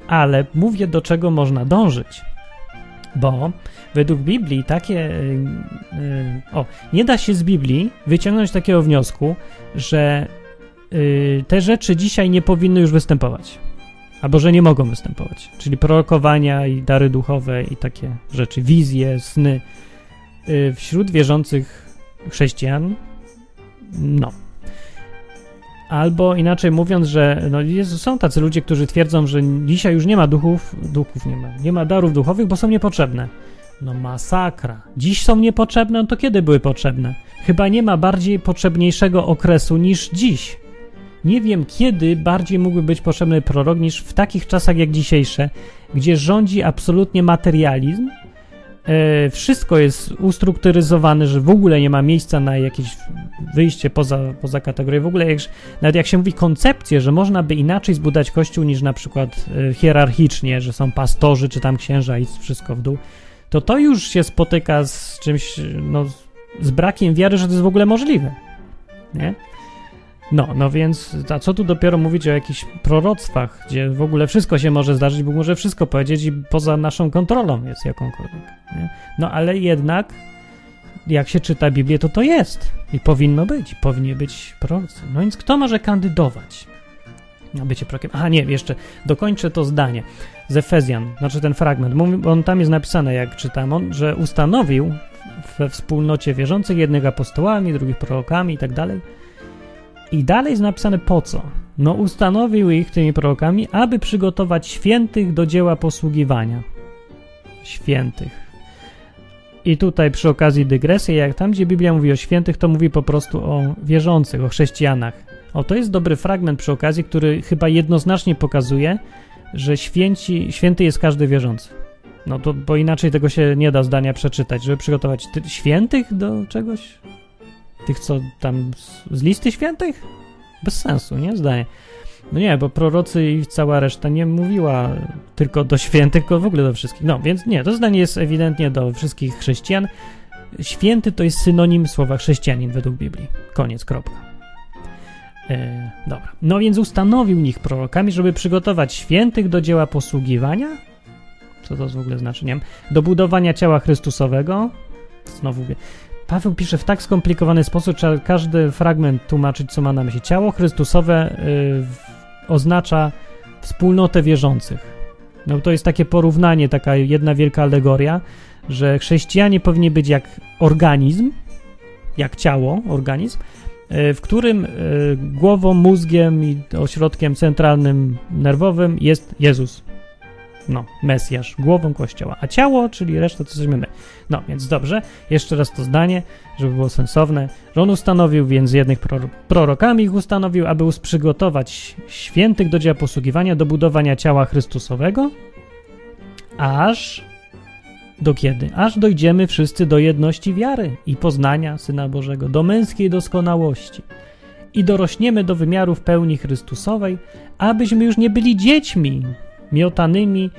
Ale mówię, do czego można dążyć. Bo według Biblii takie. Yy, yy, o, nie da się z Biblii wyciągnąć takiego wniosku, że yy, te rzeczy dzisiaj nie powinny już występować albo że nie mogą występować. Czyli prorokowania i dary duchowe i takie rzeczy, wizje, sny. Wśród wierzących chrześcijan, no. Albo inaczej mówiąc, że no jest, są tacy ludzie, którzy twierdzą, że dzisiaj już nie ma duchów, duchów nie ma, nie ma darów duchowych, bo są niepotrzebne. No masakra. Dziś są niepotrzebne, no to kiedy były potrzebne? Chyba nie ma bardziej potrzebniejszego okresu niż dziś. Nie wiem, kiedy bardziej mógłby być potrzebny prorok niż w takich czasach jak dzisiejsze, gdzie rządzi absolutnie materializm. E, wszystko jest ustrukturyzowane, że w ogóle nie ma miejsca na jakieś wyjście poza, poza kategorię. W ogóle, jak, nawet jak się mówi koncepcję, że można by inaczej zbudować kościół niż na przykład e, hierarchicznie, że są pastorzy czy tam księża i wszystko w dół, to to już się spotyka z czymś, no, z brakiem wiary, że to jest w ogóle możliwe. Nie? No, no więc, a co tu dopiero mówić o jakichś proroctwach, gdzie w ogóle wszystko się może zdarzyć, Bóg może wszystko powiedzieć i poza naszą kontrolą jest jakąkolwiek. Nie? No, ale jednak, jak się czyta Biblię, to to jest i powinno być, powinien być prorocy. No więc kto może kandydować na bycie prorokiem? Aha, nie, jeszcze dokończę to zdanie z Efezjan, znaczy ten fragment, on tam jest napisane, jak czytam, on, że ustanowił we wspólnocie wierzących jednych apostołami, drugich prorokami i tak dalej, i dalej jest napisane po co. No, ustanowił ich tymi prorokami, aby przygotować świętych do dzieła posługiwania. Świętych. I tutaj przy okazji dygresji, jak tam, gdzie Biblia mówi o świętych, to mówi po prostu o wierzących, o chrześcijanach. O, to jest dobry fragment przy okazji, który chyba jednoznacznie pokazuje, że święci, święty jest każdy wierzący. No to, bo inaczej tego się nie da zdania przeczytać, żeby przygotować świętych do czegoś. Tych, co tam z, z listy świętych? Bez sensu, nie? Zdaje. No nie, bo prorocy i cała reszta nie mówiła tylko do świętych, tylko w ogóle do wszystkich. No, więc nie, to zdanie jest ewidentnie do wszystkich chrześcijan. Święty to jest synonim słowa chrześcijanin według Biblii. Koniec, kropka. E, dobra. No więc ustanowił nich prorokami, żeby przygotować świętych do dzieła posługiwania. Co to w ogóle znaczy? Nie wiem. Do budowania ciała Chrystusowego. Znowu Paweł pisze w tak skomplikowany sposób, trzeba każdy fragment tłumaczyć, co ma na myśli. Ciało Chrystusowe y, oznacza wspólnotę wierzących. No to jest takie porównanie, taka jedna wielka alegoria, że chrześcijanie powinni być jak organizm, jak ciało, organizm, y, w którym y, głową, mózgiem i ośrodkiem centralnym nerwowym jest Jezus no, Mesjasz, głową Kościoła, a ciało, czyli reszta to jesteśmy my. No, więc dobrze, jeszcze raz to zdanie, żeby było sensowne, że on ustanowił, więc jednych prorokami ich ustanowił, aby przygotować świętych do dzieła posługiwania, do budowania ciała Chrystusowego, aż do kiedy? Aż dojdziemy wszyscy do jedności wiary i poznania Syna Bożego, do męskiej doskonałości i dorośniemy do wymiarów pełni Chrystusowej, abyśmy już nie byli dziećmi, miotanymi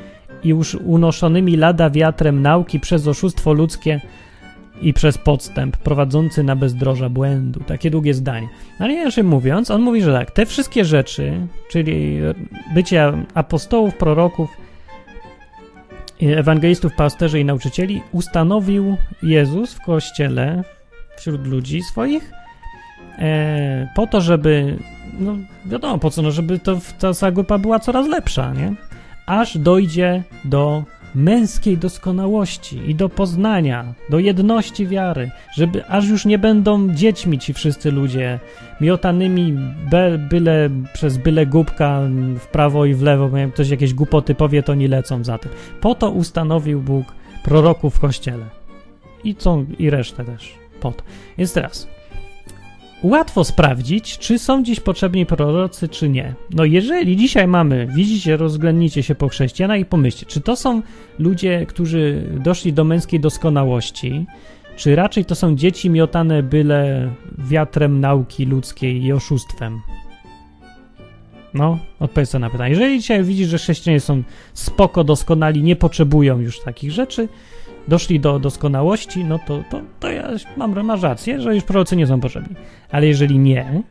i już unoszonymi lada wiatrem nauki przez oszustwo ludzkie i przez podstęp prowadzący na bezdroża błędu. Takie długie zdanie. Ale inaczej mówiąc, on mówi, że tak, te wszystkie rzeczy, czyli bycie apostołów, proroków, ewangelistów, pasterzy i nauczycieli, ustanowił Jezus w kościele wśród ludzi swoich e, po to, żeby, no wiadomo po co, no żeby to, ta zagupa była coraz lepsza, nie? Aż dojdzie do męskiej doskonałości i do poznania, do jedności wiary, żeby aż już nie będą dziećmi ci wszyscy ludzie, miotanymi be, byle, przez byle głupka w prawo i w lewo, bo jak ktoś jakieś głupoty powie, to nie lecą za tym. Po to ustanowił Bóg proroków w kościele. I co, i resztę też. po to. Więc teraz, łatwo sprawdzić, czy są dziś potrzebni prorocy, czy nie. No jeżeli dzisiaj mamy, widzicie, rozglądnijcie się po chrześcijanach i pomyślcie, czy to są ludzie, którzy doszli do męskiej doskonałości, czy raczej to są dzieci miotane byle wiatrem nauki ludzkiej i oszustwem? No, odpowiedz na pytanie. Jeżeli dzisiaj widzisz, że chrześcijanie są spoko, doskonali, nie potrzebują już takich rzeczy, doszli do doskonałości, no to, to, to ja mam rację, że już prorocy nie są potrzebni. Ale jeżeli nie,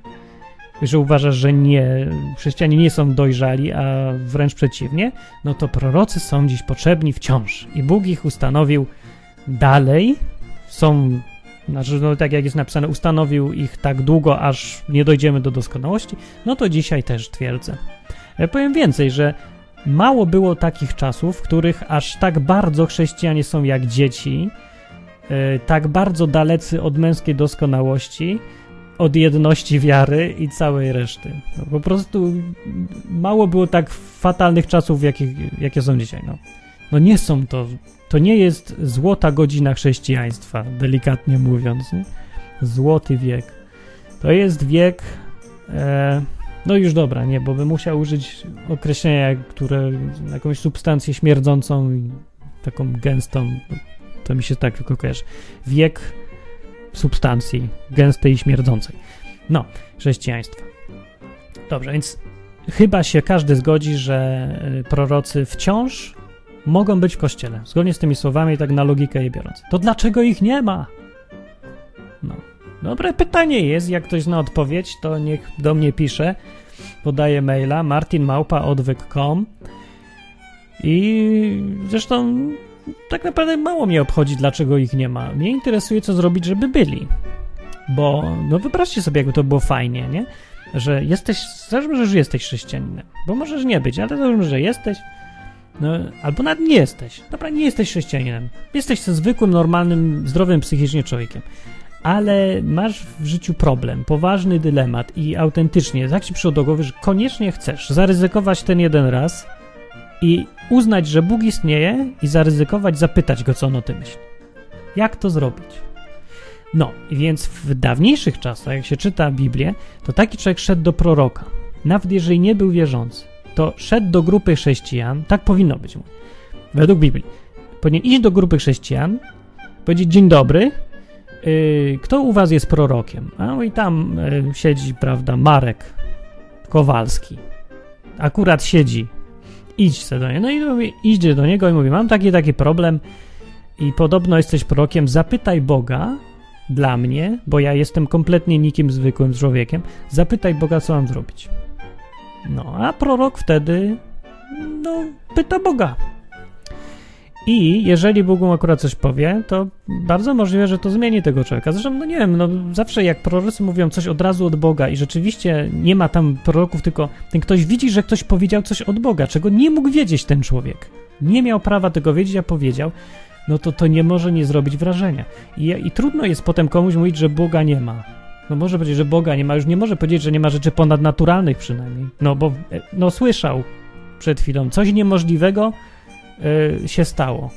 że uważasz, że nie, chrześcijanie nie są dojrzali, a wręcz przeciwnie, no to prorocy są dziś potrzebni wciąż. I Bóg ich ustanowił dalej, są, znaczy, no tak jak jest napisane, ustanowił ich tak długo, aż nie dojdziemy do doskonałości, no to dzisiaj też twierdzę. Ja powiem więcej, że mało było takich czasów, w których aż tak bardzo chrześcijanie są jak dzieci, yy, tak bardzo dalecy od męskiej doskonałości, od jedności wiary i całej reszty. No, po prostu mało było tak fatalnych czasów, jakie, jakie są dzisiaj. No. no nie są to, to nie jest złota godzina chrześcijaństwa, delikatnie mówiąc. Nie? Złoty wiek. To jest wiek. E, no już dobra, nie, bo bym musiał użyć określenia, które jakąś substancję śmierdzącą i taką gęstą. To mi się tak tylko kojarzy. Wiek substancji gęstej i śmierdzącej. No, chrześcijaństwa. Dobrze, więc chyba się każdy zgodzi, że y, prorocy wciąż mogą być w kościele. Zgodnie z tymi słowami, tak na logikę je biorąc. To dlaczego ich nie ma? Dobre pytanie jest, jak ktoś zna odpowiedź, to niech do mnie pisze. Podaję maila martinmałpa.odwyk.com i zresztą tak naprawdę mało mnie obchodzi, dlaczego ich nie ma. Mnie interesuje, co zrobić, żeby byli. Bo, no wyobraźcie sobie, jakby to było fajnie, nie? Że jesteś, załóżmy, że jesteś chrześcijaninem, bo możesz nie być, ale załóżmy, że jesteś, no, albo nawet nie jesteś. Dobra, nie jesteś chrześcijaninem. Jesteś zwykłym, normalnym, zdrowym psychicznie człowiekiem. Ale masz w życiu problem, poważny dylemat i autentycznie, tak ci przyszło do głowy, że koniecznie chcesz zaryzykować ten jeden raz i uznać, że Bóg istnieje i zaryzykować, zapytać go, co on o tym myśli. Jak to zrobić? No, więc w dawniejszych czasach, jak się czyta Biblię, to taki człowiek szedł do proroka. Nawet jeżeli nie był wierzący, to szedł do grupy chrześcijan, tak powinno być, według Biblii. Powinien iść do grupy chrześcijan, powiedzieć: Dzień dobry, kto u was jest prorokiem? No i tam yy, siedzi, prawda, Marek Kowalski. Akurat siedzi idź se do niego. No i mówi, idzie do niego i mówi, mam taki, taki problem i podobno jesteś prorokiem, zapytaj Boga dla mnie, bo ja jestem kompletnie nikim zwykłym człowiekiem, zapytaj Boga, co mam zrobić. No, a prorok wtedy, no, pyta Boga. I jeżeli Bóg mu akurat coś powie, to bardzo możliwe, że to zmieni tego człowieka. Zresztą, no nie wiem, no zawsze jak prorocy mówią coś od razu od Boga i rzeczywiście nie ma tam proroków, tylko ten ktoś widzi, że ktoś powiedział coś od Boga, czego nie mógł wiedzieć ten człowiek. Nie miał prawa tego wiedzieć, a powiedział, no to to nie może nie zrobić wrażenia. I, i trudno jest potem komuś mówić, że Boga nie ma. No może powiedzieć, że Boga nie ma, już nie może powiedzieć, że nie ma rzeczy ponadnaturalnych przynajmniej. No bo, e, no słyszał przed chwilą coś niemożliwego, Y, się stało.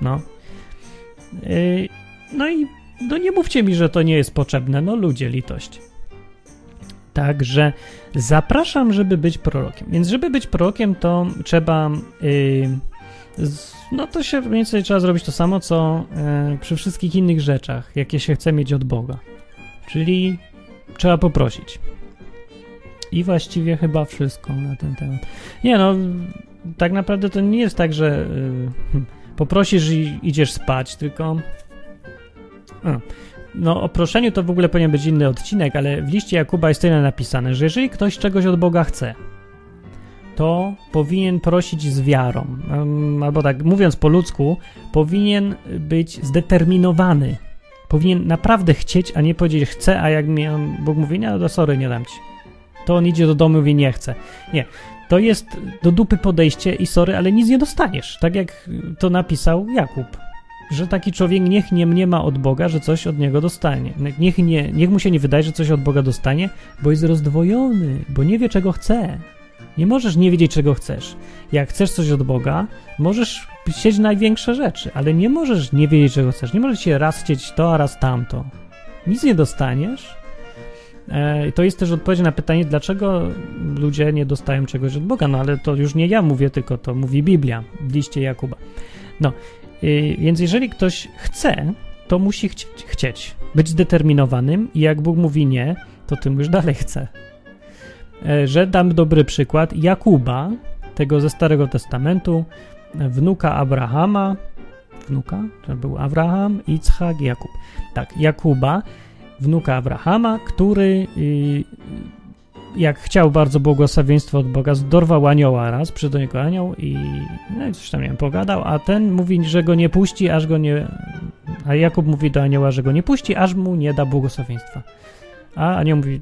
No. Y, no i no nie mówcie mi, że to nie jest potrzebne. No ludzie, litość. Także zapraszam, żeby być prorokiem. Więc żeby być prorokiem, to trzeba. Yy, no to się mniej więcej trzeba zrobić to samo, co yy, przy wszystkich innych rzeczach, jakie się chce mieć od Boga. Czyli trzeba poprosić. I właściwie chyba wszystko na ten temat. Nie no, tak naprawdę to nie jest tak, że yy, poprosisz i idziesz spać, tylko. No, o proszeniu to w ogóle powinien być inny odcinek, ale w liście Jakuba jest tyle napisane, że jeżeli ktoś czegoś od Boga chce, to powinien prosić z wiarą. Albo tak, mówiąc po ludzku, powinien być zdeterminowany. Powinien naprawdę chcieć, a nie powiedzieć chcę, a jak mi Bóg mówi, no to sorry, nie dam ci. To on idzie do domu i mówi nie chce. Nie, to jest do dupy podejście i sorry, ale nic nie dostaniesz. Tak jak to napisał Jakub. Że taki człowiek niech nie mniema od Boga, że coś od niego dostanie. Niech, nie, niech mu się nie wydaje, że coś od Boga dostanie, bo jest rozdwojony, bo nie wie czego chce. Nie możesz nie wiedzieć, czego chcesz. Jak chcesz coś od Boga, możesz chcieć największe rzeczy, ale nie możesz nie wiedzieć, czego chcesz. Nie możesz się raz chcieć to, a raz tamto. Nic nie dostaniesz. E, to jest też odpowiedź na pytanie, dlaczego ludzie nie dostają czegoś od Boga. No ale to już nie ja mówię, tylko to mówi Biblia w liście Jakuba. No, y, więc jeżeli ktoś chce, to musi chcieć, być zdeterminowanym i jak Bóg mówi nie, to ty już dalej chce. E, że dam dobry przykład Jakuba, tego ze Starego Testamentu, wnuka Abrahama, wnuka, to był Abraham, Ichak, Jakub. Tak, Jakuba, wnuka Abrahama, który y, jak chciał bardzo błogosławieństwo od Boga, zdorwał anioła raz, przyszedł do niego anioł i no, coś tam, nie wiem, pogadał, a ten mówi, że go nie puści, aż go nie... A Jakub mówi do anioła, że go nie puści, aż mu nie da błogosławieństwa. A anioł mówi,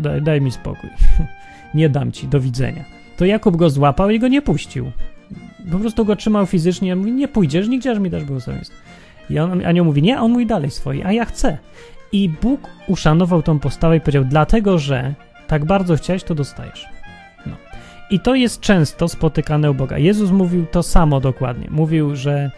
daj, daj mi spokój, nie dam ci, do widzenia. To Jakub go złapał i go nie puścił. Po prostu go trzymał fizycznie, mówi, nie pójdziesz nigdzie, aż mi dasz błogosławieństwo. I on, anioł mówi, nie, on mówi dalej swoje, a ja chcę. I Bóg uszanował tą postawę i powiedział, dlatego, że tak bardzo chciałeś, to dostajesz. No. I to jest często spotykane u Boga. Jezus mówił to samo dokładnie. Mówił, że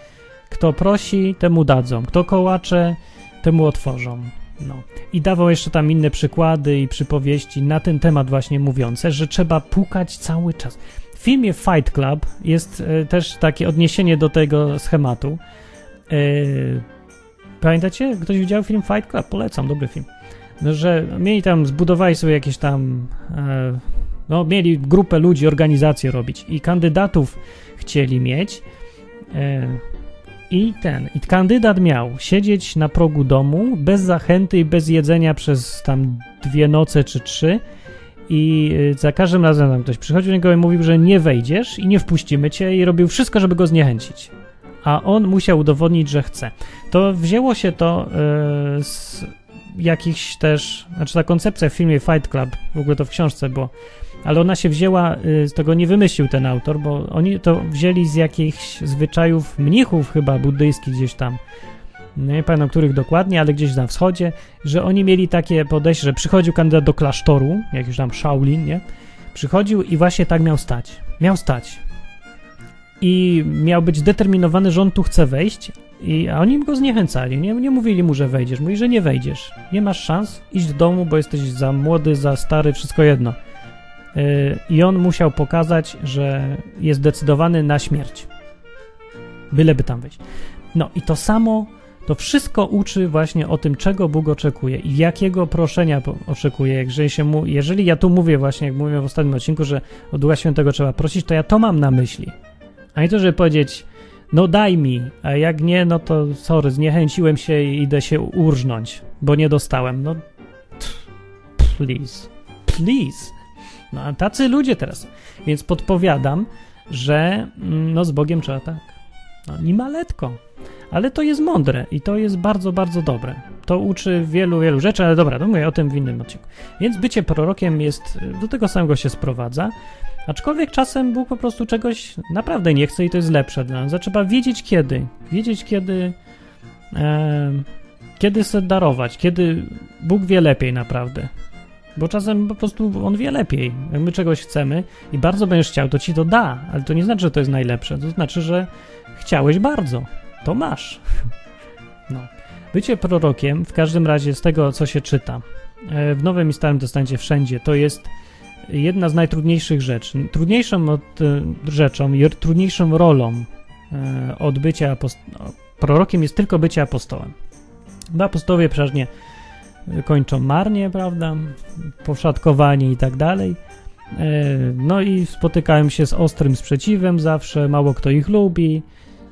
kto prosi, temu dadzą. Kto kołacze, temu otworzą. No. I dawał jeszcze tam inne przykłady i przypowieści na ten temat właśnie mówiące, że trzeba pukać cały czas. W filmie Fight Club jest y, też takie odniesienie do tego schematu. Y, pamiętacie? Ktoś widział film Fight Club? Polecam, dobry film. No, że mieli tam, zbudowali sobie jakieś tam, e, no mieli grupę ludzi, organizację robić i kandydatów chcieli mieć e, i ten, i kandydat miał siedzieć na progu domu bez zachęty i bez jedzenia przez tam dwie noce czy trzy i e, za każdym razem tam ktoś przychodził do niego i mówił, że nie wejdziesz i nie wpuścimy cię i robił wszystko, żeby go zniechęcić. A on musiał udowodnić, że chce. To wzięło się to z jakichś też, znaczy ta koncepcja w filmie Fight Club, w ogóle to w książce było, ale ona się wzięła, y, z tego nie wymyślił ten autor, bo oni to wzięli z jakichś zwyczajów mnichów chyba buddyjskich gdzieś tam, nie pamiętam których dokładnie, ale gdzieś na wschodzie, że oni mieli takie podejście, że przychodził kandydat do klasztoru, jakiś tam Shaolin, nie? Przychodził i właśnie tak miał stać. Miał stać. I miał być determinowany, że on tu chce wejść, i, a oni go zniechęcali, nie, nie mówili mu, że wejdziesz, mówi, że nie wejdziesz, nie masz szans, iść do domu, bo jesteś za młody, za stary, wszystko jedno. Yy, I on musiał pokazać, że jest zdecydowany na śmierć. Byleby tam wejść. No i to samo, to wszystko uczy właśnie o tym, czego Bóg oczekuje i jakiego proszenia oczekuje. Jeżeli, się mu, jeżeli ja tu mówię właśnie, jak mówiłem w ostatnim odcinku, że o Ducha Świętego trzeba prosić, to ja to mam na myśli. A nie to, żeby powiedzieć, no daj mi, a jak nie, no to sorry, zniechęciłem się i idę się urżnąć, bo nie dostałem. No please, please. No a tacy ludzie teraz. Więc podpowiadam, że mm, no z Bogiem trzeba tak. No, nie maletko. Ale to jest mądre i to jest bardzo, bardzo dobre. To uczy wielu, wielu rzeczy, ale dobra, to mówię o tym w innym odcinku. Więc bycie prorokiem jest, do tego samego się sprowadza. Aczkolwiek czasem Bóg po prostu czegoś naprawdę nie chce i to jest lepsze dla nas. Trzeba wiedzieć kiedy. Wiedzieć kiedy. E, kiedy sobie darować, kiedy Bóg wie lepiej naprawdę. Bo czasem po prostu on wie lepiej. Jak my czegoś chcemy i bardzo będziesz chciał, to ci to da, ale to nie znaczy, że to jest najlepsze. To znaczy, że chciałeś bardzo. To masz. No. Bycie prorokiem, w każdym razie z tego, co się czyta, e, w Nowym i Starym Testamencie wszędzie, to jest jedna z najtrudniejszych rzeczy. Trudniejszą od, e, rzeczą i trudniejszą rolą e, od bycia no, prorokiem jest tylko bycie apostołem. Bo apostołowie przeważnie kończą marnie, prawda, poszatkowani i tak dalej. E, no i spotykają się z ostrym sprzeciwem zawsze, mało kto ich lubi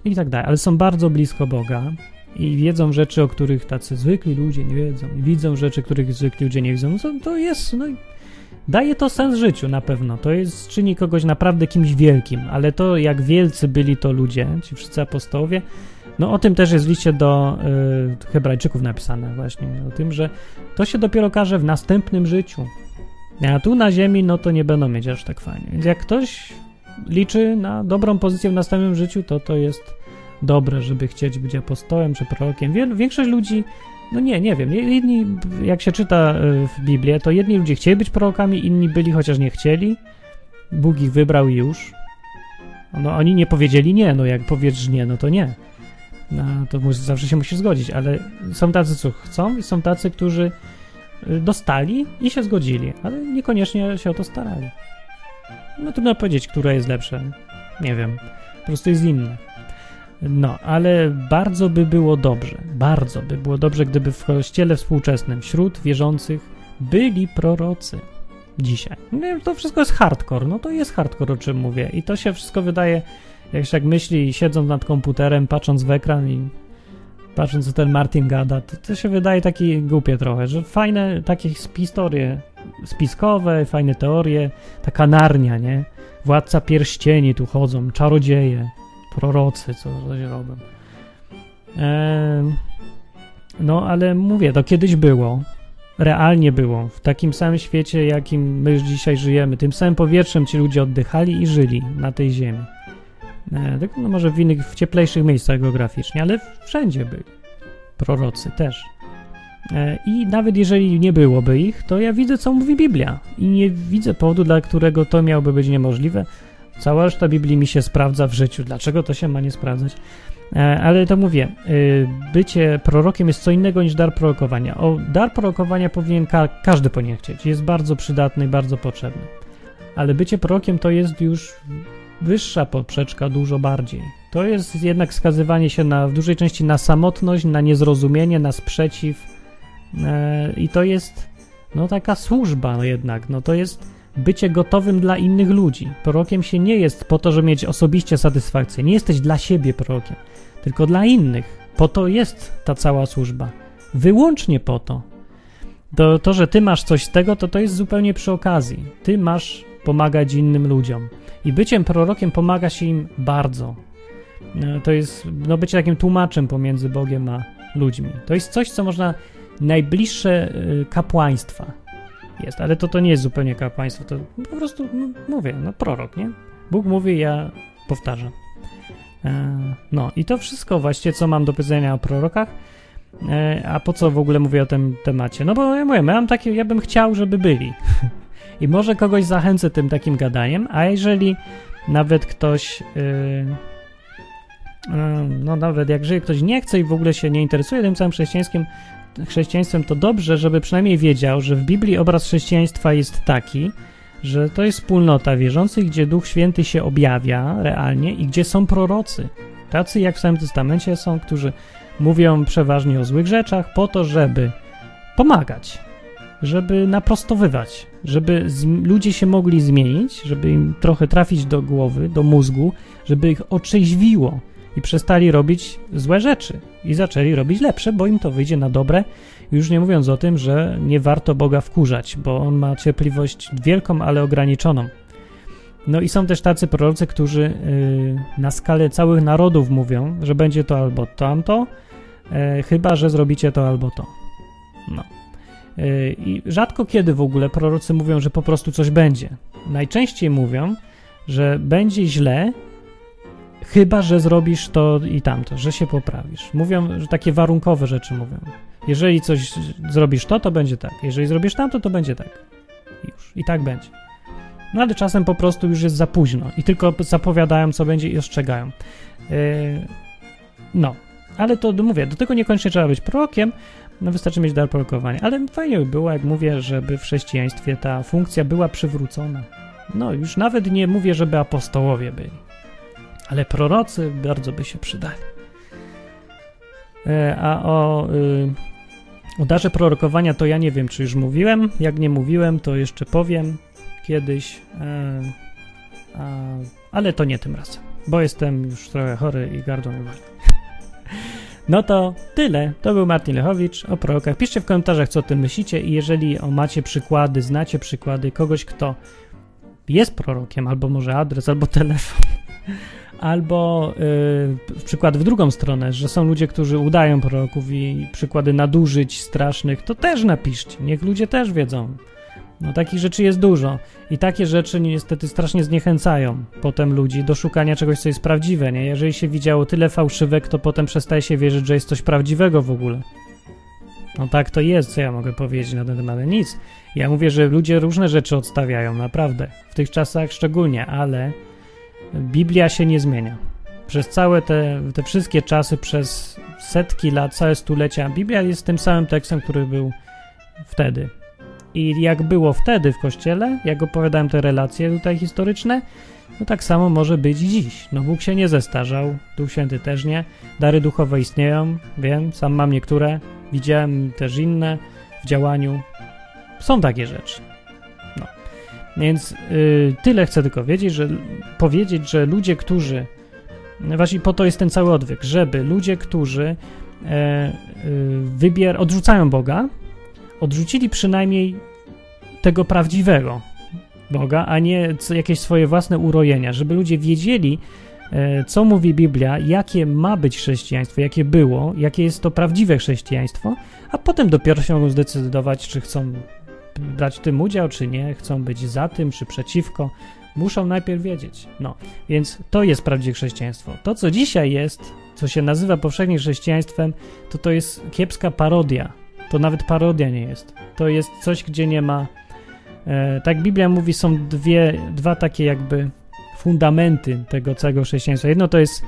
i tak dalej, ale są bardzo blisko Boga i wiedzą rzeczy, o których tacy zwykli ludzie nie wiedzą, widzą rzeczy, których zwykli ludzie nie widzą. No to, to jest, no Daje to sens życiu na pewno. To jest czyni kogoś naprawdę kimś wielkim, ale to jak wielcy byli to ludzie, ci wszyscy apostołowie, no o tym też jest w liście do y, Hebrajczyków napisane właśnie, o tym, że to się dopiero okaże w następnym życiu. A tu na ziemi, no to nie będą mieć aż tak fajnie. Więc jak ktoś liczy na dobrą pozycję w następnym życiu, to to jest dobre, żeby chcieć być apostołem czy prorokiem. Większość ludzi no nie, nie wiem. Jedni, jak się czyta e, w Biblię, to jedni ludzie chcieli być prorokami, inni byli, chociaż nie chcieli. Bóg ich wybrał i już. No oni nie powiedzieli nie, no jak powiesz nie, no to nie. No, to zawsze się musi zgodzić, ale są tacy, co chcą i są tacy, którzy y, dostali i się zgodzili, ale niekoniecznie się o to starali. No trudno powiedzieć, które jest lepsze. Nie wiem. Po prostu jest inne. No, ale bardzo by było dobrze, bardzo by było dobrze, gdyby w kościele współczesnym wśród wierzących byli prorocy dzisiaj. To wszystko jest hardcore, no to jest hardcore, o czym mówię. I to się wszystko wydaje, jak się tak myśli, siedząc nad komputerem, patrząc w ekran i patrząc, co ten Martin gada, to, to się wydaje taki głupie trochę, że fajne takie historie spiskowe, fajne teorie, taka narnia, nie? Władca pierścieni tu chodzą, czarodzieje, prorocy, co coś robią. Eee, no, ale mówię, to kiedyś było, realnie było, w takim samym świecie, jakim my dzisiaj żyjemy, tym samym powietrzem ci ludzie oddychali i żyli na tej ziemi. Eee, no może w innych, w cieplejszych miejscach geograficznie, ale wszędzie byli. Prorocy też. E, I nawet jeżeli nie byłoby ich, to ja widzę, co mówi Biblia. I nie widzę powodu, dla którego to miałoby być niemożliwe. Cała reszta Biblii mi się sprawdza w życiu. Dlaczego to się ma nie sprawdzać? E, ale to mówię, e, bycie prorokiem jest co innego niż dar prorokowania. O dar prorokowania powinien ka każdy powinien chcieć. Jest bardzo przydatny i bardzo potrzebny. Ale bycie prorokiem to jest już wyższa poprzeczka, dużo bardziej. To jest jednak skazywanie się na, w dużej części na samotność, na niezrozumienie, na sprzeciw, E, I to jest no taka służba jednak, no to jest bycie gotowym dla innych ludzi. Prorokiem się nie jest po to, żeby mieć osobiście satysfakcję. Nie jesteś dla siebie prorokiem, tylko dla innych. Po to jest ta cała służba. Wyłącznie po to. To, to że ty masz coś z tego, to to jest zupełnie przy okazji. Ty masz pomagać innym ludziom. I byciem prorokiem pomaga się im bardzo. E, to jest no, bycie takim tłumaczem pomiędzy Bogiem a ludźmi. To jest coś, co można najbliższe y, kapłaństwa jest, ale to, to nie jest zupełnie kapłaństwo, to po prostu no, mówię, no prorok, nie? Bóg mówi, ja powtarzam. E, no i to wszystko właściwie, co mam do powiedzenia o prorokach. E, a po co w ogóle mówię o tym temacie? No bo ja mówię, ja mam takie, ja bym chciał, żeby byli. I może kogoś zachęcę tym takim gadaniem, a jeżeli nawet ktoś... Yy, no nawet jak jeżeli ktoś nie chce i w ogóle się nie interesuje tym całym chrześcijańskim chrześcijaństwem, to dobrze, żeby przynajmniej wiedział, że w Biblii obraz chrześcijaństwa jest taki, że to jest wspólnota wierzących, gdzie Duch Święty się objawia realnie i gdzie są prorocy. Tacy jak w Starym Testamencie są, którzy mówią przeważnie o złych rzeczach po to, żeby pomagać, żeby naprostowywać, żeby ludzie się mogli zmienić, żeby im trochę trafić do głowy, do mózgu, żeby ich otrzeźwiło, i przestali robić złe rzeczy i zaczęli robić lepsze, bo im to wyjdzie na dobre. Już nie mówiąc o tym, że nie warto Boga wkurzać, bo on ma cierpliwość wielką, ale ograniczoną. No i są też tacy prorocy, którzy yy, na skalę całych narodów mówią, że będzie to albo tamto, yy, chyba że zrobicie to albo to. No. Yy, I rzadko kiedy w ogóle prorocy mówią, że po prostu coś będzie. Najczęściej mówią, że będzie źle, Chyba, że zrobisz to i tamto, że się poprawisz. Mówią, że takie warunkowe rzeczy mówią. Jeżeli coś zrobisz to, to będzie tak. Jeżeli zrobisz tamto, to będzie tak. Już. I tak będzie. No ale czasem po prostu już jest za późno i tylko zapowiadają, co będzie i ostrzegają. Yy, no, ale to mówię, do tego niekoniecznie trzeba być prorokiem, no wystarczy mieć dar prorokowania. Ale fajnie by było, jak mówię, żeby w chrześcijaństwie ta funkcja była przywrócona. No, już nawet nie mówię, żeby apostołowie byli ale prorocy bardzo by się przydali. E, a o, y, o darze prorokowania to ja nie wiem, czy już mówiłem. Jak nie mówiłem, to jeszcze powiem kiedyś, e, ale to nie tym razem, bo jestem już trochę chory i gardło mi boli. No to tyle. To był Martin Lechowicz o prorokach. Piszcie w komentarzach, co o tym myślicie i jeżeli macie przykłady, znacie przykłady kogoś, kto jest prorokiem, albo może adres, albo telefon, albo yy, przykład w drugą stronę, że są ludzie, którzy udają proroków i przykłady nadużyć strasznych, to też napiszcie. Niech ludzie też wiedzą. No takich rzeczy jest dużo i takie rzeczy niestety strasznie zniechęcają potem ludzi do szukania czegoś, co jest prawdziwe, nie? Jeżeli się widziało tyle fałszywek, to potem przestaje się wierzyć, że jest coś prawdziwego w ogóle. No tak to jest, co ja mogę powiedzieć na ten temat? Nic. Ja mówię, że ludzie różne rzeczy odstawiają, naprawdę. W tych czasach szczególnie, ale Biblia się nie zmienia. Przez całe te, te wszystkie czasy, przez setki lat, całe stulecia, Biblia jest tym samym tekstem, który był wtedy. I jak było wtedy w kościele, jak opowiadałem te relacje tutaj historyczne, no tak samo może być dziś. No Bóg się nie zestarzał, Duch Święty też nie. Dary duchowe istnieją, wiem, sam mam niektóre, widziałem też inne w działaniu. Są takie rzeczy. Więc yy, tyle chcę tylko wiedzieć, że powiedzieć, że ludzie, którzy właśnie po to jest ten cały odwyk, żeby ludzie, którzy e, y, wybier odrzucają Boga, odrzucili przynajmniej tego prawdziwego Boga, a nie jakieś swoje własne urojenia, żeby ludzie wiedzieli, e, co mówi Biblia, jakie ma być chrześcijaństwo, jakie było, jakie jest to prawdziwe chrześcijaństwo, a potem dopiero się mogą zdecydować, czy chcą brać w tym udział, czy nie, chcą być za tym, czy przeciwko. Muszą najpierw wiedzieć. No, więc to jest prawdziwe chrześcijaństwo. To, co dzisiaj jest, co się nazywa powszechnie chrześcijaństwem, to to jest kiepska parodia. To nawet parodia nie jest. To jest coś, gdzie nie ma E, tak Biblia mówi, są dwie, dwa takie jakby fundamenty tego całego chrześcijaństwa. Jedno to jest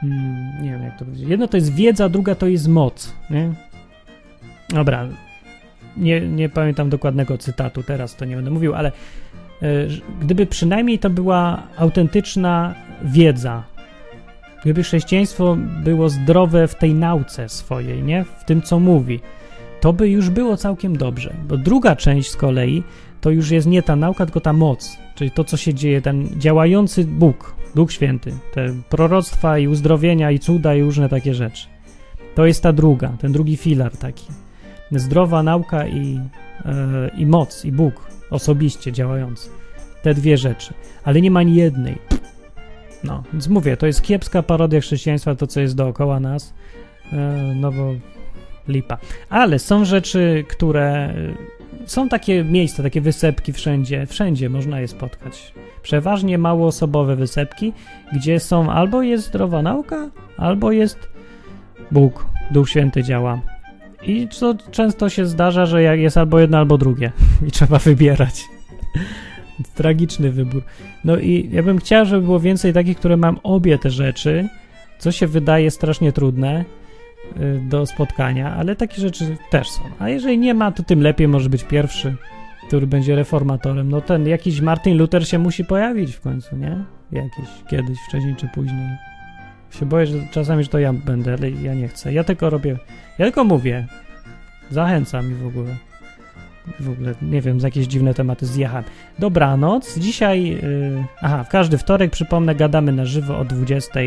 hmm, nie wiem jak to powiedzieć. Jedno to jest wiedza, druga to jest moc, nie? Dobra, nie, nie pamiętam dokładnego cytatu teraz, to nie będę mówił, ale e, gdyby przynajmniej to była autentyczna wiedza, gdyby chrześcijaństwo było zdrowe w tej nauce swojej, nie? W tym, co mówi, to by już było całkiem dobrze. Bo druga część z kolei to już jest nie ta nauka, tylko ta moc, czyli to, co się dzieje, ten działający Bóg, Duch Święty, te proroctwa i uzdrowienia i cuda i różne takie rzeczy. To jest ta druga, ten drugi filar taki. Zdrowa nauka i, yy, i moc, i Bóg osobiście działający. Te dwie rzeczy. Ale nie ma ani jednej. No, więc mówię, to jest kiepska parodia chrześcijaństwa, to co jest dookoła nas, yy, no bo lipa. Ale są rzeczy, które. Są takie miejsca, takie wysepki wszędzie, wszędzie można je spotkać. Przeważnie małoosobowe wysepki, gdzie są albo jest zdrowa nauka, albo jest Bóg, Duch Święty działa. I co często się zdarza, że jest albo jedno, albo drugie i trzeba wybierać. Tragiczny wybór. No i ja bym chciał, żeby było więcej takich, które mam obie te rzeczy, co się wydaje strasznie trudne, Y, do spotkania, ale takie rzeczy też są. A jeżeli nie ma, to tym lepiej może być pierwszy, który będzie reformatorem. No ten jakiś Martin Luther się musi pojawić w końcu, nie? Jakiś kiedyś, wcześniej czy później. Się boję, że czasami, że to ja będę, ale ja nie chcę. Ja tylko robię, ja tylko mówię. Zachęcam i w ogóle. W ogóle, nie wiem, z jakieś dziwne tematy zjechałem. Dobranoc. Dzisiaj, yy, aha, w każdy wtorek, przypomnę, gadamy na żywo o 20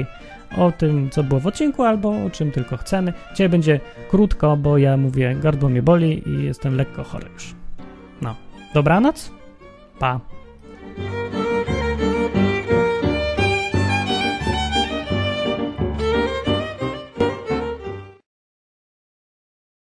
o tym, co było w odcinku, albo o czym tylko chcemy. Dzisiaj będzie krótko, bo ja mówię, gardło mnie boli i jestem lekko chory już. No, dobranoc, pa.